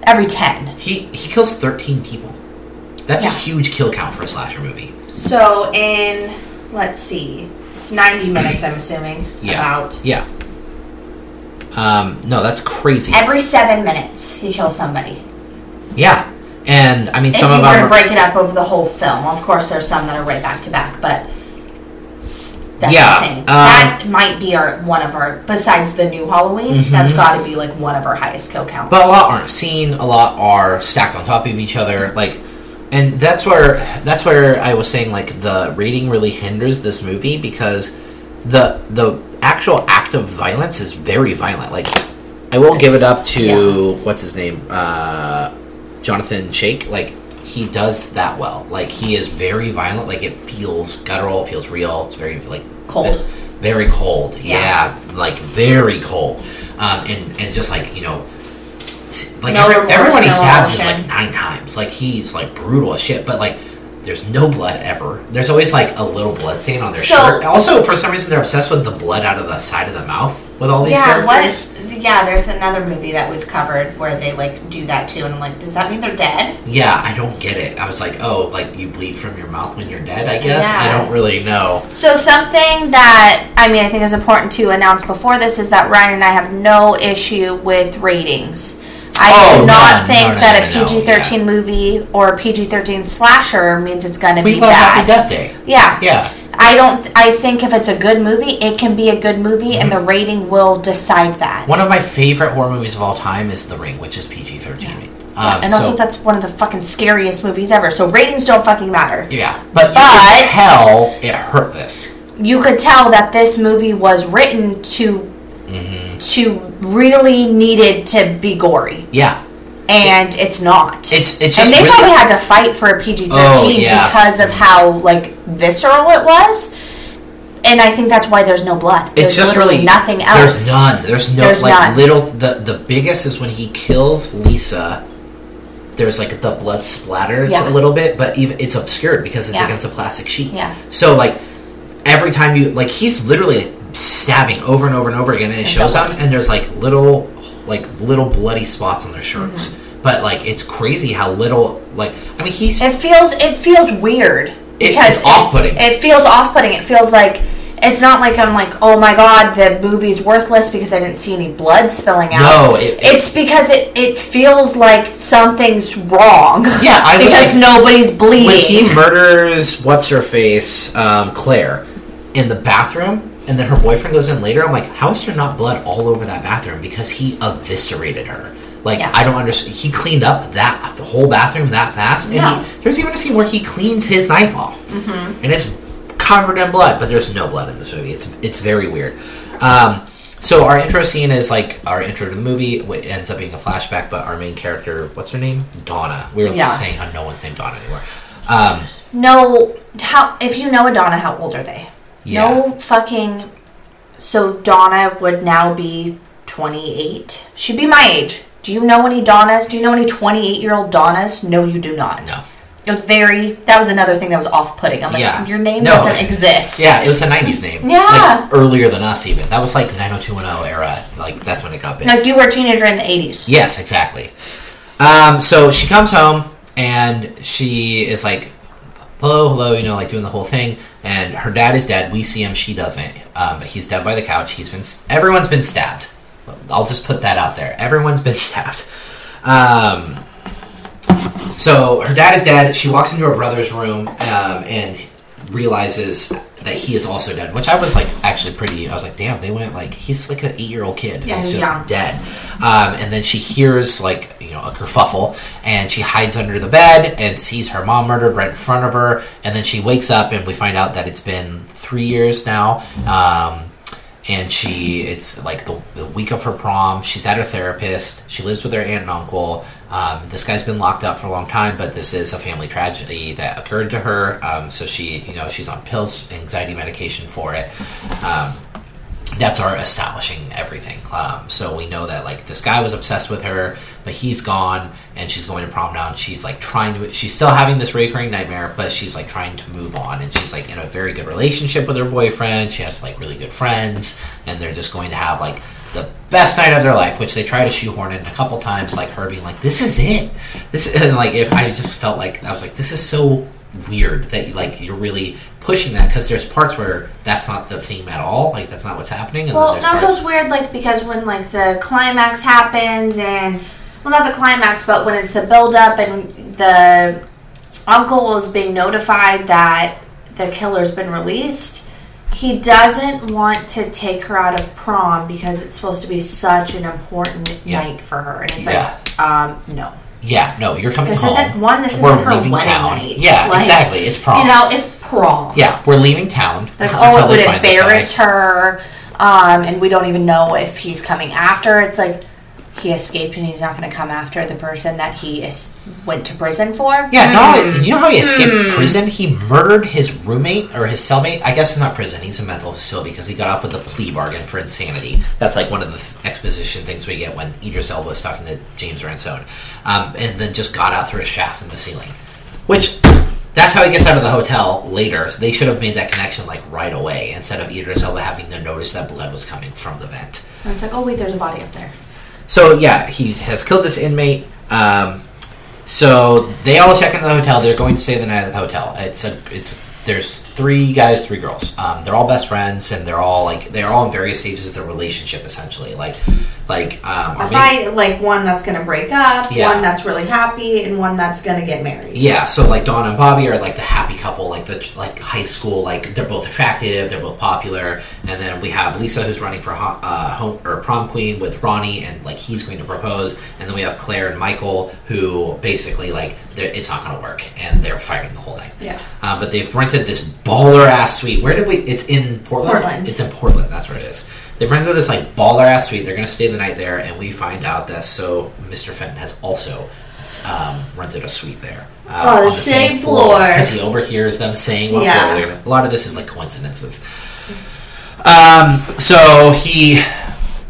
every ten. He he kills thirteen people. That's Yeah. a huge kill count for a slasher movie. So in, let's see, it's ninety minutes. I'm assuming Yeah. about Yeah. Um, no, that's crazy. every seven minutes he kills somebody. Yeah, and I mean If some you of were them. to Are, break it up over the whole film, of course, there's some that are right back to back, but that's Yeah, insane. um, that might be our one of our besides the new Halloween. Mhm. That's got to be like one of our highest kill counts. but a lot aren't seen. A lot are stacked on top of each other. Like, and that's where that's where I was saying like the rating really hinders this movie because the the actual act of violence is very violent. Like, I will give it up to yeah. what's his name, uh, Jonathan Schaech. Like, he does that well. Like he is very violent. Like it feels guttural. It feels real. It's very like Cold. very cold. Yeah. Yeah, like very cold. Um, and and just like you know, like No every, everyone he stabs is like nine times. Like he's like brutal as shit. But like. There's no blood ever. There's always like a little blood stain on their So- shirt. Also, for some reason, they're obsessed with the blood out of the side of the mouth with all these yeah, what? characters. Yeah, there's another movie that we've covered where they like do that too, and I'm like, does that mean they're dead? Yeah, I don't get it. I was like, oh, like you bleed from your mouth when you're dead. I guess I don't really know. So something that I mean I think is important to announce before this is that Ryan and I have no issue with ratings. I Oh, do not none. think No, no, that no, a PG thirteen movie or a PG thirteen slasher means it's going to be love bad. Happy Death Day. Yeah. Yeah, I don't. I think if it's a good movie, it can be a good movie, and the rating will decide that. one of my favorite horror movies of all time is The Ring, which is PG thirteen. Um, and so, also, that's one of the fucking scariest movies ever. So ratings don't fucking matter. yeah, but, you But- tell it hurt this. You could tell that this movie was written to Mm-hmm. To really needed to be gory, Yeah, and it's not. it's it's and they really. probably had to fight for a PG Oh, thirteen yeah. because of how like visceral it was. And I think that's why there's no blood. There's it's just really nothing else. There's none. There's no There's like none. little. The the biggest is when he kills Lisa. There's like the blood splatters Yeah. a little bit, but even it's obscured because it's Yeah. against a plastic sheet. Yeah. So like every time you like he's literally stabbing over and over and over again, and it shows double. them, and there's like little like little bloody spots on their shirts. Mm-hmm. But like it's crazy how little like I mean he's It feels it feels weird because it's off-putting. It, it feels off-putting. It feels like it's not like I'm like, oh my god, the movie's worthless because I didn't see any blood spilling out. No, it- it- it's because it it feels like something's wrong. Yeah, I *laughs* because like- nobody's bleeding. when he murders what's her face um, Claire in the bathroom and then her boyfriend goes in later I'm like how is there not blood all over that bathroom because he eviscerated her like Yeah. I don't understand he cleaned up that the whole bathroom that fast and No. he, there's even a scene where he cleans his knife off Mm-hmm. and it's covered in blood but there's no blood in this movie it's it's very weird um, so our intro scene is like our intro to the movie. It ends up being a flashback, but our main character, what's her name? Donna. We were Yeah. saying how no one's named Donna anymore. Um, no, how if you know a Donna, how old are they? Yeah. No fucking. So Donna would now be 28. She'd be my age. Do you know any Donnas? Do you know any 28 year old Donnas? No, you do not. No. It was very. That was another thing that was off putting. I'm like, Yeah. your name No. doesn't exist. Yeah, it was a '90s name. *laughs* Yeah. like, earlier than us even. That was like 90210 era. Like that's when it got big. Like you were a teenager in the 80s. Yes, exactly. Um, so she comes home and she is like, "Hello, hello," you know, like doing the whole thing. And her dad is dead. We see him. She doesn't. Um, he's dead by the couch. He's been. Everyone's been stabbed. I'll just put that out there. Everyone's been *laughs* stabbed. Um, so her dad is dead. She walks into her brother's room um, and realizes that he is also dead. Which I was like actually pretty. I was like, damn, they went like he's like an eight year old kid. Yeah, he's just dead. Um, and then she hears like you know a kerfuffle, and she hides under the bed and sees her mom murdered right in front of her. And then she wakes up, and we find out that it's been three years now. Um, and she it's like the, the week of her prom she's at her therapist she lives with her aunt and uncle um, this guy's been locked up for a long time but this is a family tragedy that occurred to her um, so she you know she's on pills anxiety medication for it um, that's our establishing everything. Um, so we know that like this guy was obsessed with her, but he's gone, and she's going to prom now. And she's like trying to. She's still having this recurring nightmare, but she's like trying to move on. And she's like in a very good relationship with her boyfriend. She has like really good friends, and they're just going to have like the best night of their life, which they try to shoehorn in a couple times. Like her being like, "This is it." This *laughs* and like if I just felt like I was like, "This is so." weird that like you're really pushing that because there's parts where that's not the theme at all like that's not what's happening and Well, so parts it's weird, like because when like the climax happens, and well, not the climax, but when it's the build up, and the uncle was being notified that the killer's been released. He doesn't want to take her out of prom because it's supposed to be such an important Yeah. night for her, and it's Yeah. like, um, no. yeah no you're coming This home isn't one. This we're isn't her leaving wedding town night. yeah Like, exactly it's prom You know, it's prom. yeah we're leaving town Like, oh, it would they find this embarrass her, um, and we don't even know if he's coming after. It's like, he escaped and he's not going to come after the person that he is, went to prison for. Yeah, no, you know how he escaped prison? He murdered his roommate or his cellmate. I guess it's not prison; he's a mental facility because he got off with a plea bargain for insanity. That's like one of the th- exposition things we get when Idris Elba is talking to James Ransone, um, and then just got out through a shaft in the ceiling. Which that's how he gets out of the hotel later. So they should have made that connection like right away instead of Idris Elba having to notice that blood was coming from the vent. And it's like, oh wait, there's a body up there. So yeah, he has killed this inmate. Um, so they all check into the hotel. They're going to stay the night at the hotel. It's a it's there's three guys, three girls. Um, they're all best friends, and they're all like they're all in various stages of their relationship. Essentially, like like um, I main- like one that's going to break up, Yeah. one that's really happy, and one that's going to get married. Yeah, so like Dawn and Bobby are like the happy couple, like the like high school, like they're both attractive, they're both popular, and then we have Lisa who's running for ho- uh, home or prom queen with Ronnie, and like he's going to propose, and then we have Claire and Michael who basically like it's not going to work, and they're fighting the whole night. Yeah. Uh, but they've rented this baller ass suite. Where did we? It's in Portland. Portland. It's in Portland. That's where it is. They've rented this like baller ass suite. They're gonna stay the night there, and we find out that so Mr. Fenton has also um, rented a suite there. Uh, On the same floor. because he overhears them saying what Yeah. floor they're gonna. A lot of this is like coincidences. Um, so he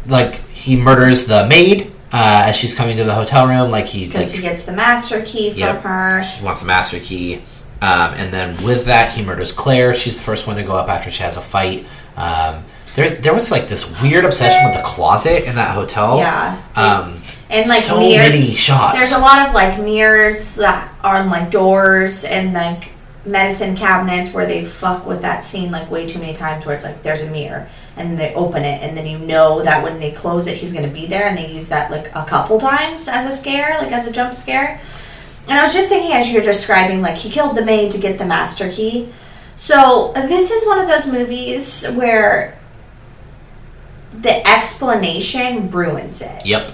like he murders the maid uh, as she's coming to the hotel room. Like he Because like he gets the master key from Yep. her. he wants the master key. Um, and then with that, he murders Claire. She's the first one to go up after she has a fight. Um, there, there was like this weird obsession with the closet in that hotel. Yeah. Um, And like so mirror- many shots. There's a lot of like mirrors that are on like doors and like medicine cabinets where they fuck with that scene like way too many times where it's like there's a mirror and they open it and then you know that when they close it he's gonna be there and they use that like a couple times as a scare, like as a jump scare. And I was just thinking as you're describing like he killed the maid to get the master key. So this is one of those movies where the explanation ruins it. Yep.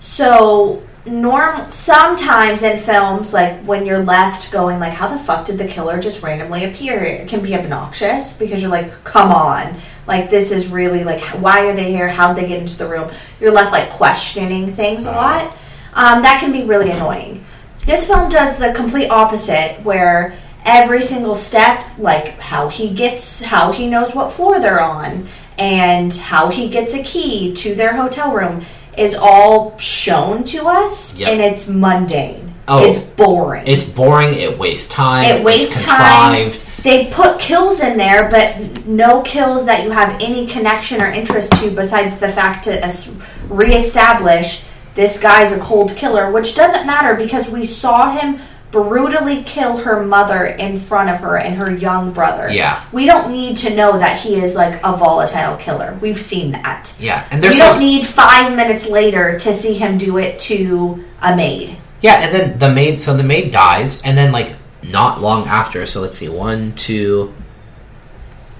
So norm sometimes in films like when you're left going like how the fuck did the killer just randomly appear? It can be obnoxious because you're like come on. Like this is really like why are they here? How'd they get into the room? You're left like questioning things a lot. Um, that can be really annoying. This film does the complete opposite where every single step like how he gets how he knows what floor they're on and how he gets a key to their hotel room is all shown to us Yep. and it's mundane Oh. it's boring It's boring. It wastes time. it wastes time. They put kills in there, but no kills that you have any connection or interest to besides the fact to es- reestablish this guy's a cold killer, which doesn't matter because we saw him brutally kill her mother in front of her and her young brother. Yeah. We don't need to know that he is like a volatile killer. We've seen that. Yeah, and there's We don't like, need five minutes later to see him do it to a maid. Yeah, and then the maid. So the maid dies, and then like not long after. So let's see, one, two.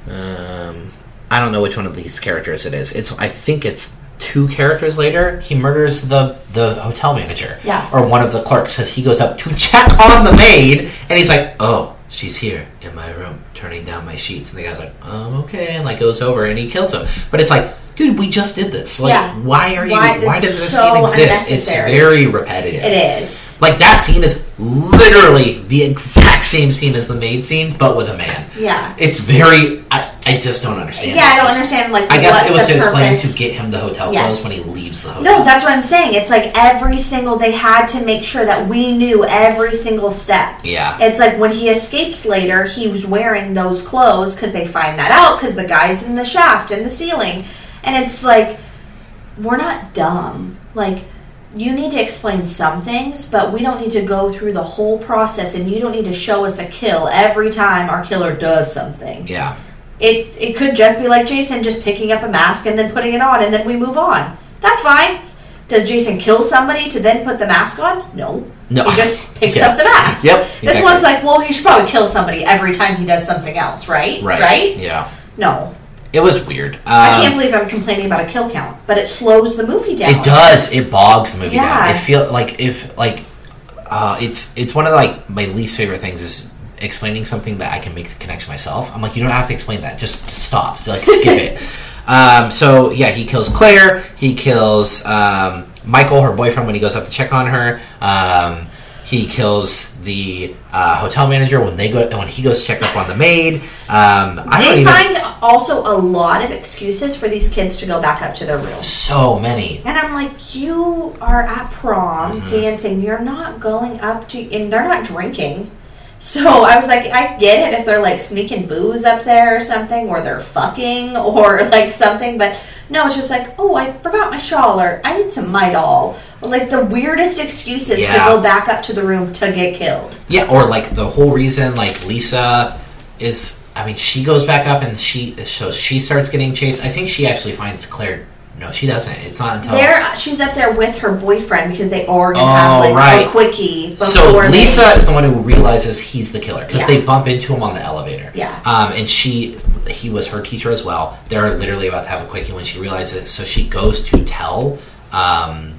Um, I don't know which one of these characters it is. It's I think it's two characters later. He murders the the hotel manager. Yeah. Or one of the clerks because he goes up to check *laughs* on the maid, and he's like, "Oh, she's here in my room, turning down my sheets." And the guy's like, "Um, okay," and like goes over and he kills him. But it's like. Dude, we just did this. Like, Yeah. why are you? Why- Why, does this so scene exist? It's very repetitive. It is. Like that scene is literally the exact same scene as the maid scene, but with a man. Yeah. It's very. I, I just don't understand. Yeah, I don't It's- understand like I guess it was to explain to get him the hotel Yes. clothes when he leaves the hotel. No, that's what I'm saying. It's like every single they had to make sure that we knew every single step. yeah, It's like when he escapes later, he was wearing those clothes because they find that out because the guy's in the shaft in the ceiling, and it's like we're not dumb. Like you need to explain some things, but we don't need to go through the whole process, and you don't need to show us a kill every time our killer does something. yeah, It it could just be like Jason just picking up a mask and then putting it on and then we move on. That's fine. Does Jason kill somebody to then put the mask on? No. No. He just *laughs* picks Yeah. up the mask. Yep, This one's like, well, he should probably kill somebody every time he does something else, right? right, Right? yeah. No. It was weird. Um, I can't believe I'm complaining about a kill count, but it slows the movie down. It does. It bogs the movie Yeah. down. I feel like if like uh, it's it's one of the, like my least favorite things is explaining something that I can make the connection myself. I'm like, you don't have to explain that. Just stop. So, like skip it. *laughs* Um, so yeah, he kills Claire. He kills um, Michael, her boyfriend, when he goes up to check on her. Um, he kills the uh, hotel manager when they go when he goes to check up on the maid. Um, I don't They even find also a lot of excuses for these kids to go back up to their room. so many. And I'm like, you are at prom Mm-hmm. dancing. You're not going up to, and they're not drinking. So I was like, I get it if they're like sneaking booze up there or something, or they're fucking or like something. But no, it's just like, oh, I forgot my shawl, or I need some Midol. Like the weirdest excuses Yeah. to go back up to the room to get killed. Yeah, or like the whole reason like Lisa is. I mean, she goes back up and she so she starts getting chased. I think she actually finds Claire. No, she doesn't. It's not until There, she's up there with her boyfriend because they already Oh, have like right. a quickie before So they- Lisa is the one who realizes he's the killer because Yeah. they bump into him on the elevator. Yeah. Um, and she, he was her teacher as well. They're literally about to have a quickie when she realizes. So she goes to tell um,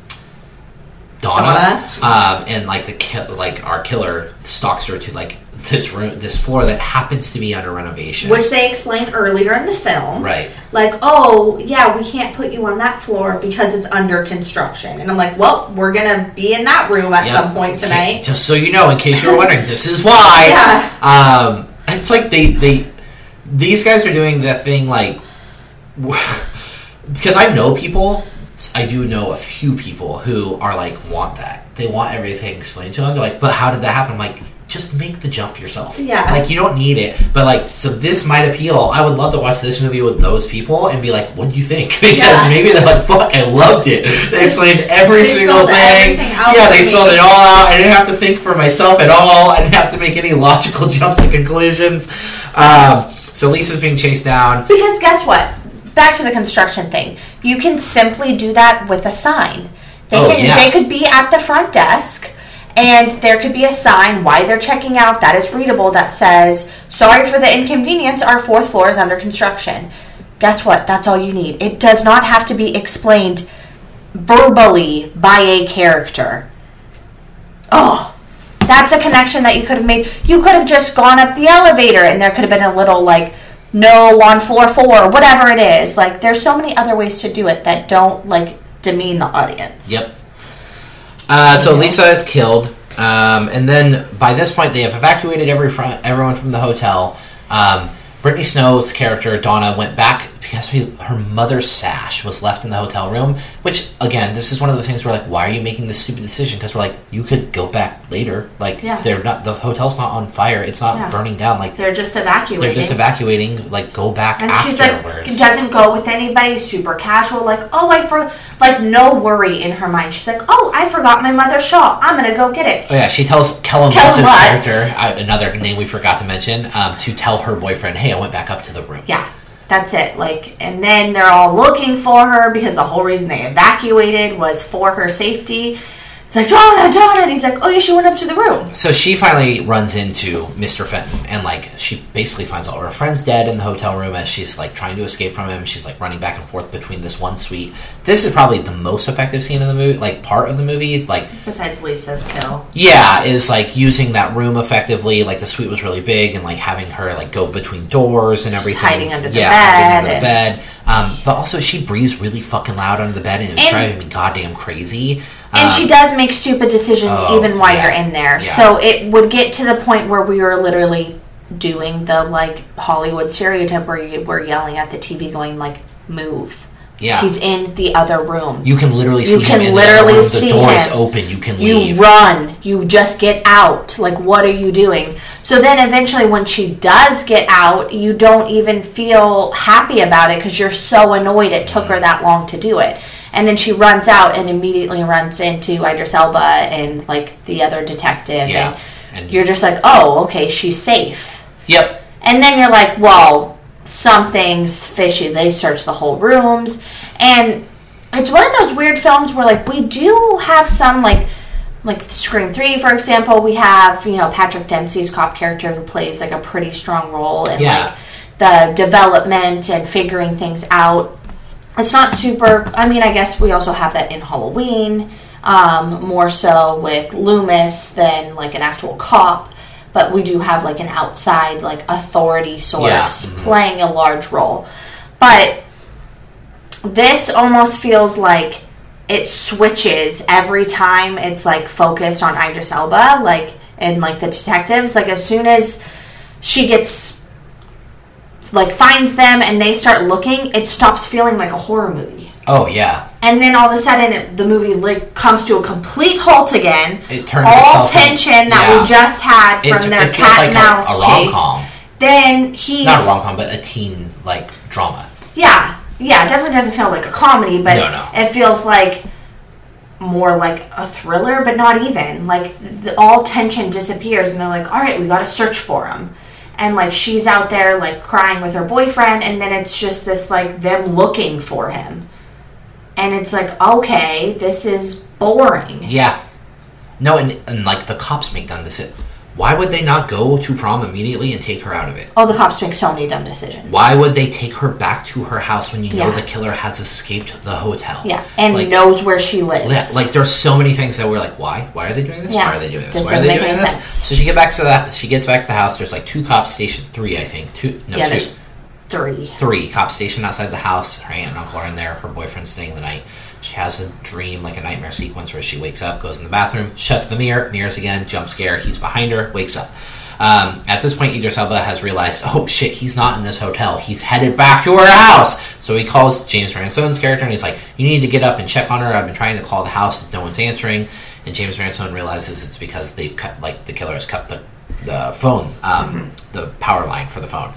Donna, um, and like the ki- like our killer stalks her to like this room, this floor that happens to be under renovation. which they explained earlier in the film. right. like, oh, yeah, we can't put you on that floor because it's under construction. And I'm like, well, we're going to be in that room at Yep. some point tonight. Just so you know, in case you were wondering, this is why. *laughs* Yeah. Um, it's like they they these guys are doing that thing like *laughs* because I know people. I do know a few people who are like want that. They want everything explained to them. They're like, but how did that happen? I'm like, just make the jump yourself. Yeah. Like you don't need it. But like, so this might appeal. I would love to watch this movie with those people and be like, what do you think? *laughs* Because Yeah. maybe they're like, fuck, I loved it. They explained every They single thing. Yeah, they spelled it all out. I didn't have to think for myself at all. I didn't have to make any logical *laughs* jumps and conclusions. Um, so Lisa's being chased down. Because guess what? Back to the construction thing. You can simply do that with a sign. They Oh, can yeah. they could be at the front desk and there could be a sign why they're checking out that is readable that says, "Sorry for the inconvenience, our fourth floor is under construction." Guess what? That's all you need. It does not have to be explained verbally by a character. Oh, that's a connection that you could have made. You could have just gone up the elevator and there could have been a little like no on floor four, whatever it is. Like there's so many other ways to do it that don't like demean the audience. Yep. Uh, so Lisa is killed, um, and then by this point they have evacuated every front, everyone from the hotel. Um, Brittany Snow's character Donna went back because we, her mother's sash was left in the hotel room. Which again, this is one of the things we're like, why are you making this stupid decision? Because we're like, you could go back later. Like Yeah. they're not the hotel's not on fire. It's not Yeah. burning down. Like They're just evacuating. they're just evacuating. Like go back and she's like doesn't go with anybody, super casual, like, oh I for like no worry in her mind. She's like, Oh, I forgot my mother's shawl. I'm gonna go get it. Oh yeah, she tells Kellan, Kellan Lutz. character, uh, another name we forgot to mention, um, to tell her boyfriend, "Hey, I went back up to the room." Yeah, that's it. Like, and then they're all looking for her because the whole reason they evacuated was for her safety. It's like Donna, Donna, and he's like, oh yeah, she went up to the room. So she finally runs into Mr. Fenton, and like she basically finds all her friends dead in the hotel room as she's like trying to escape from him. She's like running back and forth between this one suite. This is probably the most effective scene in the movie, like part of the movie. Is like Besides Lisa's kill. Yeah, is like using that room effectively. Like the suite was really big, and like having her like go between doors and everything. hiding under the yeah, bed hiding under the and- bed. Um, but also, she breathes really fucking loud under the bed, and it was And- driving me goddamn crazy. And Um, she does make stupid decisions oh, even while yeah. you're in there. Yeah. So it would get to the point where we were literally doing the like Hollywood stereotype where you were yelling at the TV going like move. Yeah. He's in the other room. You can literally see You him can in literally the, see the door is open. You can you leave. run you just get out like what are you doing so then eventually when she does get out you don't even feel happy about it because you're so annoyed it took her that long to do it and then she runs out and immediately runs into Idris Elba and like the other detective Yeah, and, and- you're just like oh okay she's safe Yep. and then you're like, well, something's fishy. They search the whole rooms. And it's one of those weird films where, like, we do have some, like, like Scream 3, for example, we have, you know, Patrick Dempsey's cop character who plays, like, a pretty strong role in, Yeah. like, the development and figuring things out. It's not super, I mean, I guess we also have that in Halloween, um, more so with Loomis than, like, an actual cop but we do have like an outside like authority source Yeah. Mhm. playing a large role but this almost feels like it switches every time it's like focused on Idris Elba, like and like the detectives. Like as soon as she gets like finds them and they start looking, it stops feeling like a horror movie. Oh yeah, And then all of a sudden, it, the movie like comes to a complete halt again. It turns all itself in- tension that yeah. we just had it, from their it cat like and a, mouse a chase. Then he's not a rom com, but a teen like drama. yeah, yeah. It definitely doesn't feel like a comedy, but No, no. it feels like more like a thriller, but not even. Like the, all tension disappears, and they're like, "All right, we got to search for him." And like she's out there like crying with her boyfriend, and then it's just this like them looking for him, and it's like, okay, this is boring. Yeah. No, and, and like the cops make dumb decisions. Why would they not go to prom immediately and take her out of it? Oh, the cops make so many dumb decisions. Why would they take her back to her house when you know Yeah. the killer has escaped the hotel? Yeah, and like, knows where she lives. yeah, like there's so many things that we're like, why? Why are they doing this? Yeah. Why are they doing this? This Why are they doing this? sense. So she get back to that. She gets back to the house. There's like two cops stationed, three I think, two no yeah, two, three. three cops stationed outside the house. Her aunt and uncle are in there. Her boyfriend's staying the night. She has a dream, like a nightmare sequence, where she wakes up, goes in the bathroom, shuts the mirror, mirrors again, jump scare. He's behind her, wakes up. Um, at this point, Idris Elba has realized, oh shit, he's not in this hotel. He's headed back to her house. So he calls James Ransone's character and he's like, you need to get up and check on her. I've been trying to call the house, no one's answering. And James Ransone realizes it's because they've cut, like the killer has cut the the phone, um, the power line for the phone.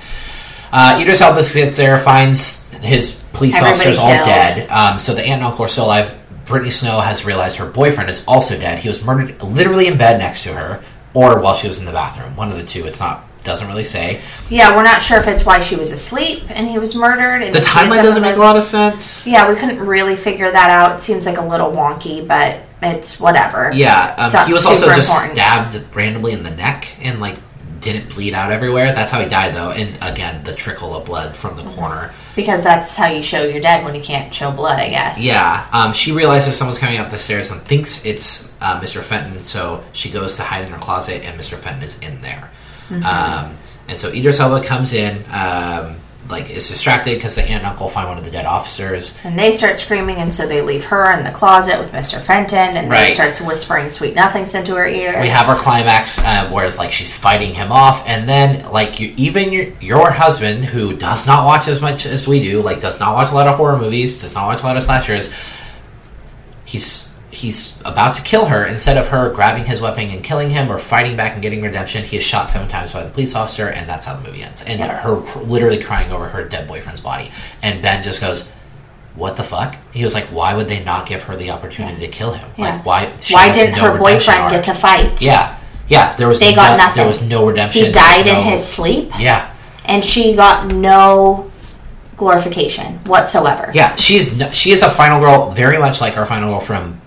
Uh, Idris Elba gets there, finds his police Everybody officers all dead. Um, so the aunt and uncle are still alive. Brittany Snow has realized her boyfriend is also dead. He was murdered literally in bed next to her, or while she was in the bathroom. One of the two. It's not doesn't really say. Yeah, we're not sure if it's why she was asleep and he was murdered. The timeline doesn't make a lot of sense. Yeah, we couldn't really figure that out. It seems like a little wonky, but it's whatever. Yeah, um, It's he was also just important. stabbed randomly in the neck and like didn't bleed out everywhere. That's how he died, though. And again, the trickle of blood from Mm-hmm. the corner. Because that's how you show you're dead when you can't show blood, I guess. Yeah, um, she realizes someone's coming up the stairs and thinks it's uh, Mr. Fenton, so she goes to hide in her closet, and Mr. Fenton is in there. Mm-hmm. Um, and so Idris Elba comes in, um, like is distracted because the aunt and uncle find one of the dead officers. And they start screaming, and so they leave her in the closet with Mr. Fenton, and Right. they start whispering sweet nothings into her ear. We have our climax uh, where like she's fighting him off, and then like you, even your your husband, who does not watch as much as we do, like does not watch a lot of horror movies, does not watch a lot of slashers. He's he's about to kill her. Instead of her grabbing his weapon and killing him, or fighting back and getting redemption, he is shot seven times by the police officer, and that's how the movie ends. And Yeah. her literally crying over her dead boyfriend's body, and Ben just goes. What the fuck? He was like, "Why would they not give her the opportunity to kill him? Yeah. Like, why? Why didn't no her boyfriend arc." get to fight? Yeah, yeah. There was They no, got nothing. There was no redemption. He died in his sleep, Yeah, and she got no glorification whatsoever. yeah. She is. No, she is a final girl, very much like our final girl from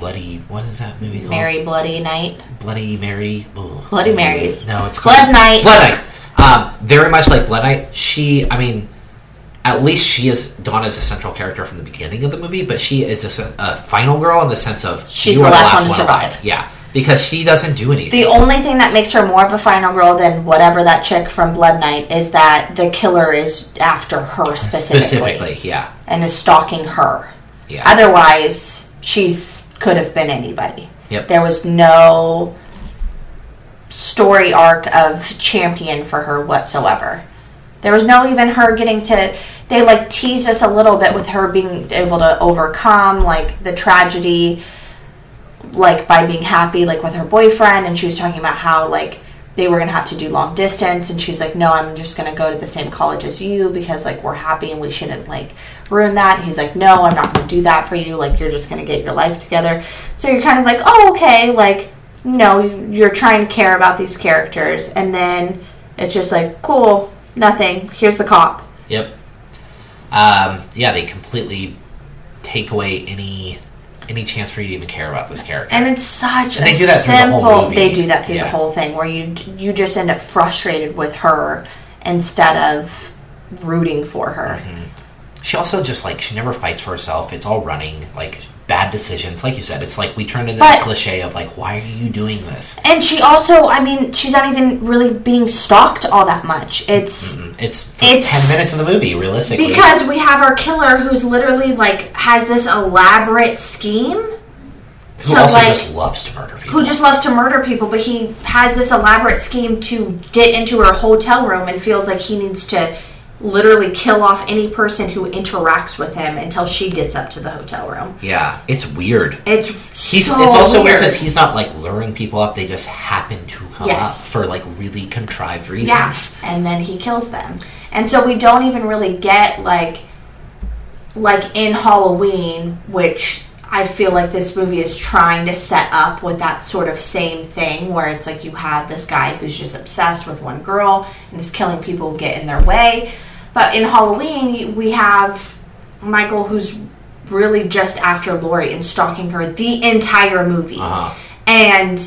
Bloody. What is that movie called? Mary Bloody Night. Bloody Mary. Ooh. Bloody Marys. No, it's Blood called Night. Blood Night. Um, very much like Blood Night. She. I mean. At least she is Donna's a central character from the beginning of the movie, but she is a final girl in the sense of She's the are last one to alive. survive. Yeah, because she doesn't do anything. The only thing that makes her more of a final girl than whatever that chick from Blood Night is that the killer is after her specifically, Specifically, yeah, and is stalking her. yeah. Otherwise, she's could have been anybody. Yep. There was no story arc of champion for her whatsoever. There was no even her getting to. They like teased us a little bit with her being able to overcome like the tragedy, like by being happy like with her boyfriend, and she was talking about how like they were gonna have to do long distance, and she's like, "No, I'm just gonna go to the same college as you because like we're happy and we shouldn't like ruin that." He's like, "No, I'm not gonna do that for you. Like you're just gonna get your life together." So you're kind of like, "Oh, okay." Like you know, you're trying to care about these characters, and then it's just like, "Cool, nothing. Here's the cop." Yep. Um, yeah, they completely take away any any chance for you to even care about this character. And it's such And they a do that through the whole simple. movie. They do that through Yeah. the whole thing, where you you just end up frustrated with her instead of rooting for her. Mm-hmm. She also just like she never fights for herself. It's all running, like bad decisions. Like you said, it's like we turned into But- that cliche of like, why are you doing this? And she also, I mean, she's not even really being stalked all that much. It's mm-hmm. It's for It's- ten minutes of the movie, realistically. because we have our killer who's literally like has this elaborate scheme who to, also like- just loves to murder people. who just loves to murder people, but he has this elaborate scheme to get into her hotel room and feels like he needs to literally kill off any person who interacts with him until she gets up to the hotel room. yeah, it's weird. It's He's so it's also weird because he's not like luring people up; they just happen to come Yes. up for like really contrived reasons. Yeah, and then he kills them. And so we don't even really get like like in Halloween, which I feel like this movie is trying to set up with that sort of same thing where it's like you have this guy who's just obsessed with one girl and is killing people who get in their way. But in Halloween, we have Michael who's really just after Laurie and stalking her the entire movie. Uh-huh. And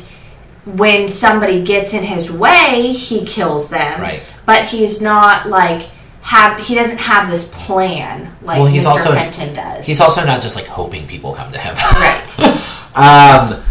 when somebody gets in his way, he kills them. Right. But he's not like have he doesn't have this plan like Well, he's Mr. also- Fenton does. He's also not just like hoping people come to him. right. *laughs* um,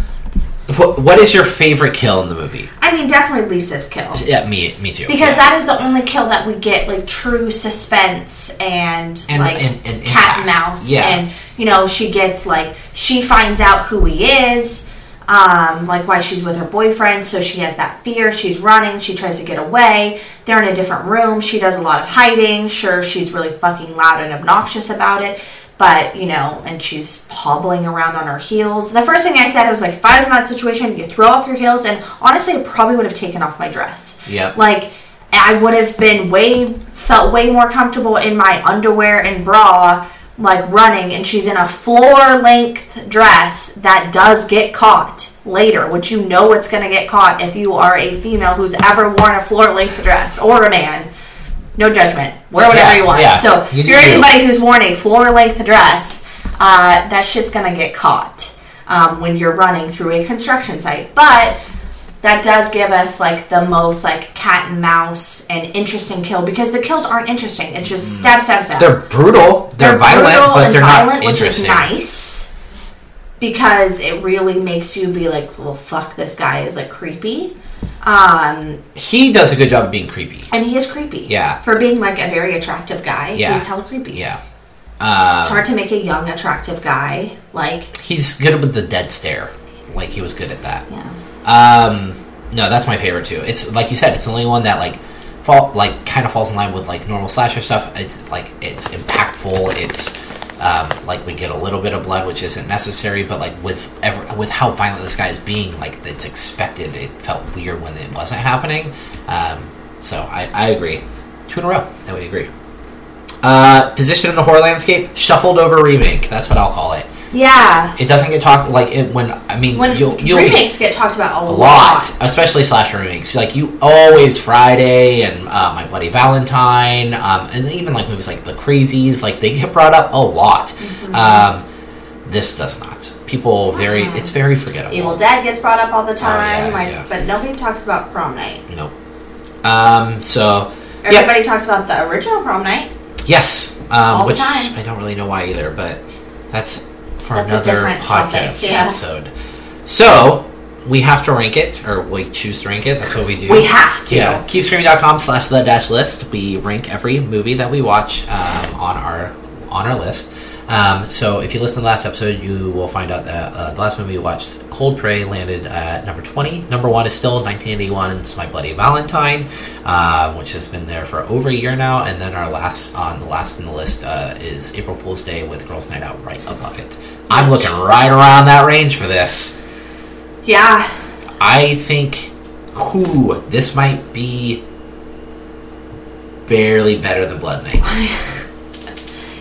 what, what is your favorite kill in the movie? I mean, definitely Lisa's kill. Yeah, me, me too. Because yeah. that is the only kill that we get like true suspense and, And- like and- and cat and mouse. Yeah. And you know, she gets like she finds out who he is, um, like why she's with her boyfriend, so she has that fear. She's running, she tries to get away. They're in a different room. She does a lot of hiding. Sure, she's really fucking loud and obnoxious about it. But, you know, and she's hobbling around on her heels. The first thing I said was like, if I was in that situation, you throw off your heels, and honestly, I probably would have taken off my dress. Yep. Like, I would have been way, felt way more comfortable in my underwear and bra, like running, and she's in a floor length dress that does get caught later, which you know it's going to get caught if you are a female who's ever worn a floor length dress or a man. No judgment. Wear whatever Yeah, you want. yeah. So, You if you're you. anybody who's worn a floor length dress, uh, that shit's going to get caught um, when you're running through a construction site. But that does give us like the most like cat and mouse and interesting kill because the kills aren't interesting. It's just stab, stab, stab. Mm. they're brutal, they're, violent, brutal but and they're violent, not which is interesting. nice because it really makes you be like, well, fuck, this guy is like creepy. Um, He does a good job of being creepy. and he is creepy. Yeah. For being like a very attractive guy, Yeah. he's hella creepy. Yeah. It's hard to make a young, attractive guy like, he's good with the dead stare. Like he was good at that. yeah. Um, no, that's my favorite too. It's like you said, it's the only one that like fall like kind of falls in line with like normal slasher stuff. It's like it's impactful. It's um, like we get a little bit of blood, which isn't necessary, but like with ever, with how violent this guy is being, like it's expected. It felt weird when it wasn't happening. Um, so I, I agree. Two in a row that we agree. Uh, position in the horror landscape, shuffled over remake. That's what I'll call it. Yeah. It doesn't get talked like it, when I mean When you'll you'll remakes get talked about a, a lot, especially slasher remakes. Like you always Friday and uh, My Bloody Valentine, um, and even like movies like The Crazies, like they get brought up a lot. Mm-hmm. Um, this does not. People very, it's very forgettable. Evil Dead gets brought up all the time, Oh, yeah, like, yeah. but nobody talks about Prom Night. Nope. Um, so yeah, Everybody talks about the original Prom Night. yes, um, All the which time. I don't really know why either, but that's for That's another different topic, podcast yeah. episode. So we have to rank it, or we choose to rank it. That's what we do. We have to. Yeah, keepscreaming.com slash the dash list. We rank every movie that we watch um, on our on our list. Um, so if you listen to the last episode, you will find out that uh, the last movie we watched, Cold Prey, landed at number 20. Number one is still 1981's My Bloody Valentine, uh, which has been there for over a year now. And then our last on the last in the list uh, is April Fool's Day with Girls Night Out right above it. I'm looking right around that range for this. Yeah. I think, who this might be barely better than Blood Night. *laughs*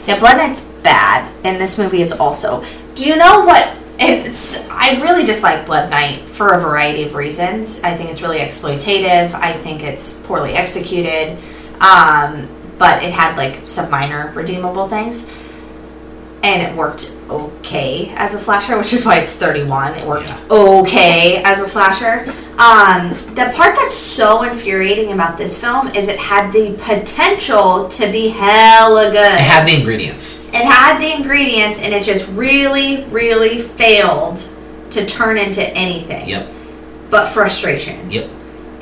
Yeah, Blood Night's bad, and this movie is also. Do you know what? It's. I really dislike Blood Night for a variety of reasons. I think it's really exploitative. I think it's poorly executed. Um, but it had like some minor redeemable things. And it worked okay as a slasher, which is why it's 31. It worked Yeah. okay as a slasher. Um, the part that's so infuriating about this film is it had the potential to be hella good. It had the ingredients. It had the ingredients, and it just really, really failed to turn into anything Yep. but frustration. Yep.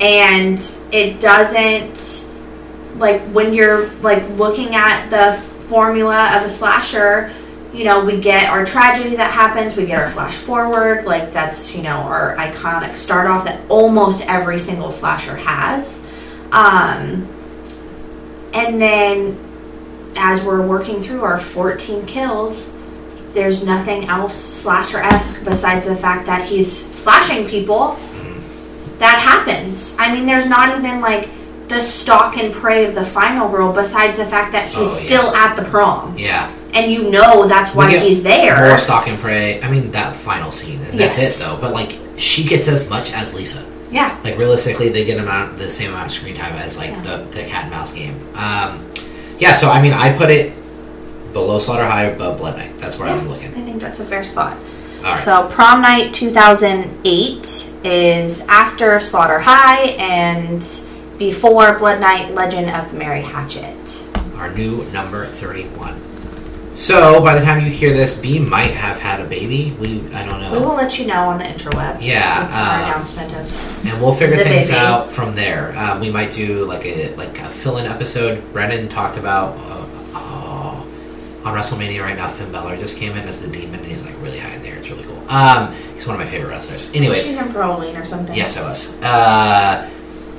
And it doesn't like when you're like looking at the formula of a slasher. You know, we get our tragedy that happens, we get our flash forward, like that's, you know, our iconic start off that almost every single slasher has. Um, and then as we're working through our 14 kills, there's nothing else slasher esque besides the fact that he's slashing people. That happens. I mean, there's not even like the stalk and prey of the final girl besides the fact that he's Oh, yeah. still at the prom. Yeah. And you know that's why he's there. More stalk and prey. I mean, that final scene. And that's Yes. it, though. But, like, she gets as much as Lisa. yeah. Like, realistically, they get amount, the same amount of screen time as, like, Yeah. the, the cat and mouse game. Um, yeah, so, I mean, I put it below Slaughter High, above Blood Night. That's where I'm looking. I think that's a fair spot. Right. So, Prom Night 2008 is after Slaughter High and before Blood Night Legend of Mary Hatchet. our new number 31. So, by the time you hear this, B might have had a baby. We, I don't know. We will let you know on the interwebs. Yeah, with our uh, announcement of. and we'll figure things baby. out from there. Uh, we might do like a like a fill-in episode. Brennan talked about uh, oh, on WrestleMania right now. Finn Balor just came in as the demon, and he's like really high in there. It's really cool. Um, he's one of my favorite wrestlers. Anyways, Seen him proline or something. yes, I was. Uh,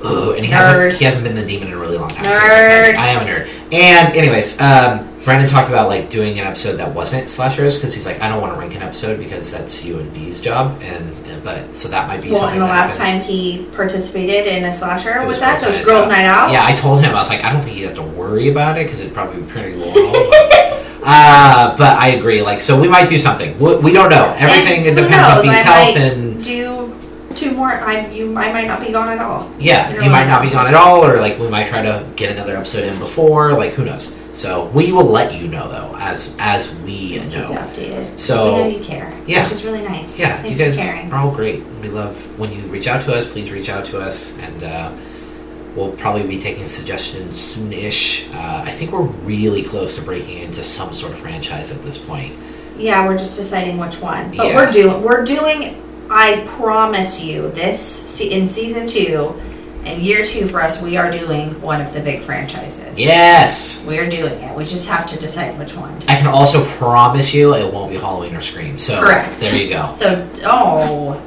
ooh, and he Nerd. hasn't he hasn't been the demon in a really long time. so Nerd. exciting. I am a nerd. And anyways, um, Brendan talked about like doing an episode that wasn't slashers because he's like, I don't want to rank an episode because that's you and B's job, and but so that might be Well, something. and the last happens. time he participated in a slasher It was that, so it was Girls' Night Out. Yeah, I told him I was like, I don't think you have to worry about it because it'd probably be pretty long. *laughs* uh, but I agree. Like, so we might do something. We, we don't know. Everything it And depends on knows, B's I health and do two more. I you I might not be gone at all. yeah, You you might not be gone at all, or like we might try to get another episode in before. Like, who knows? So we will let you know though, as as we Keep know. updated. So- we know you care. Yeah. which is really nice. Yeah, Thanks you guys for caring. are all great. We love when you reach out to us. Please reach out to us, and uh, we'll probably be taking suggestions soon-ish. Uh, I think we're really close to breaking into some sort of franchise at this point. Yeah, we're just deciding which one. But Yeah. we're doing we're doing I promise you this in season 2 and year 2 for us we are doing one of the big franchises. Yes, We're doing it. We just have to decide which one. I can also promise you it won't be Halloween or Scream. So Correct. there you go. So, oh,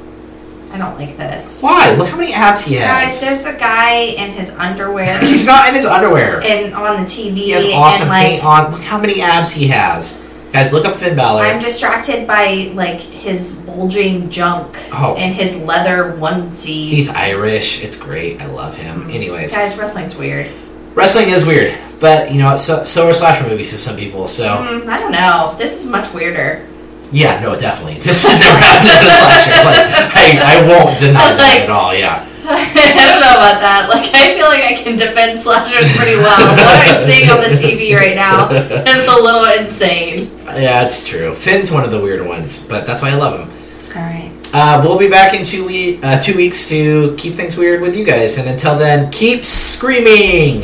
I don't like this. Why? Look how many abs he has. Guys, there's a guy in his underwear *laughs* He's not in his underwear. and on the TV He has awesome and like paint on. Look how many abs he has. Guys, look up Finn Balor. I'm distracted by like his bulging junk Oh. and his leather onesie. He's Irish. It's great. I love him. Anyways, Guys, wrestling's weird. wrestling is weird, but you know, so, so are slasher movies to some people. So Mm, I don't know. This is much weirder. yeah, no, definitely. This has *laughs* never happened in a slasher. Like, I, I won't deny *laughs* that at all. Yeah, *laughs* I don't know about that. Like, I feel like I can defend slashers pretty well. what I'm seeing on the TV right now *laughs* is a little insane. yeah, it's true. Finn's one of the weird ones, but that's why I love him. All right. Uh, we'll be back in two we- uh, two weeks to keep things weird with you guys, and until then, keep screaming.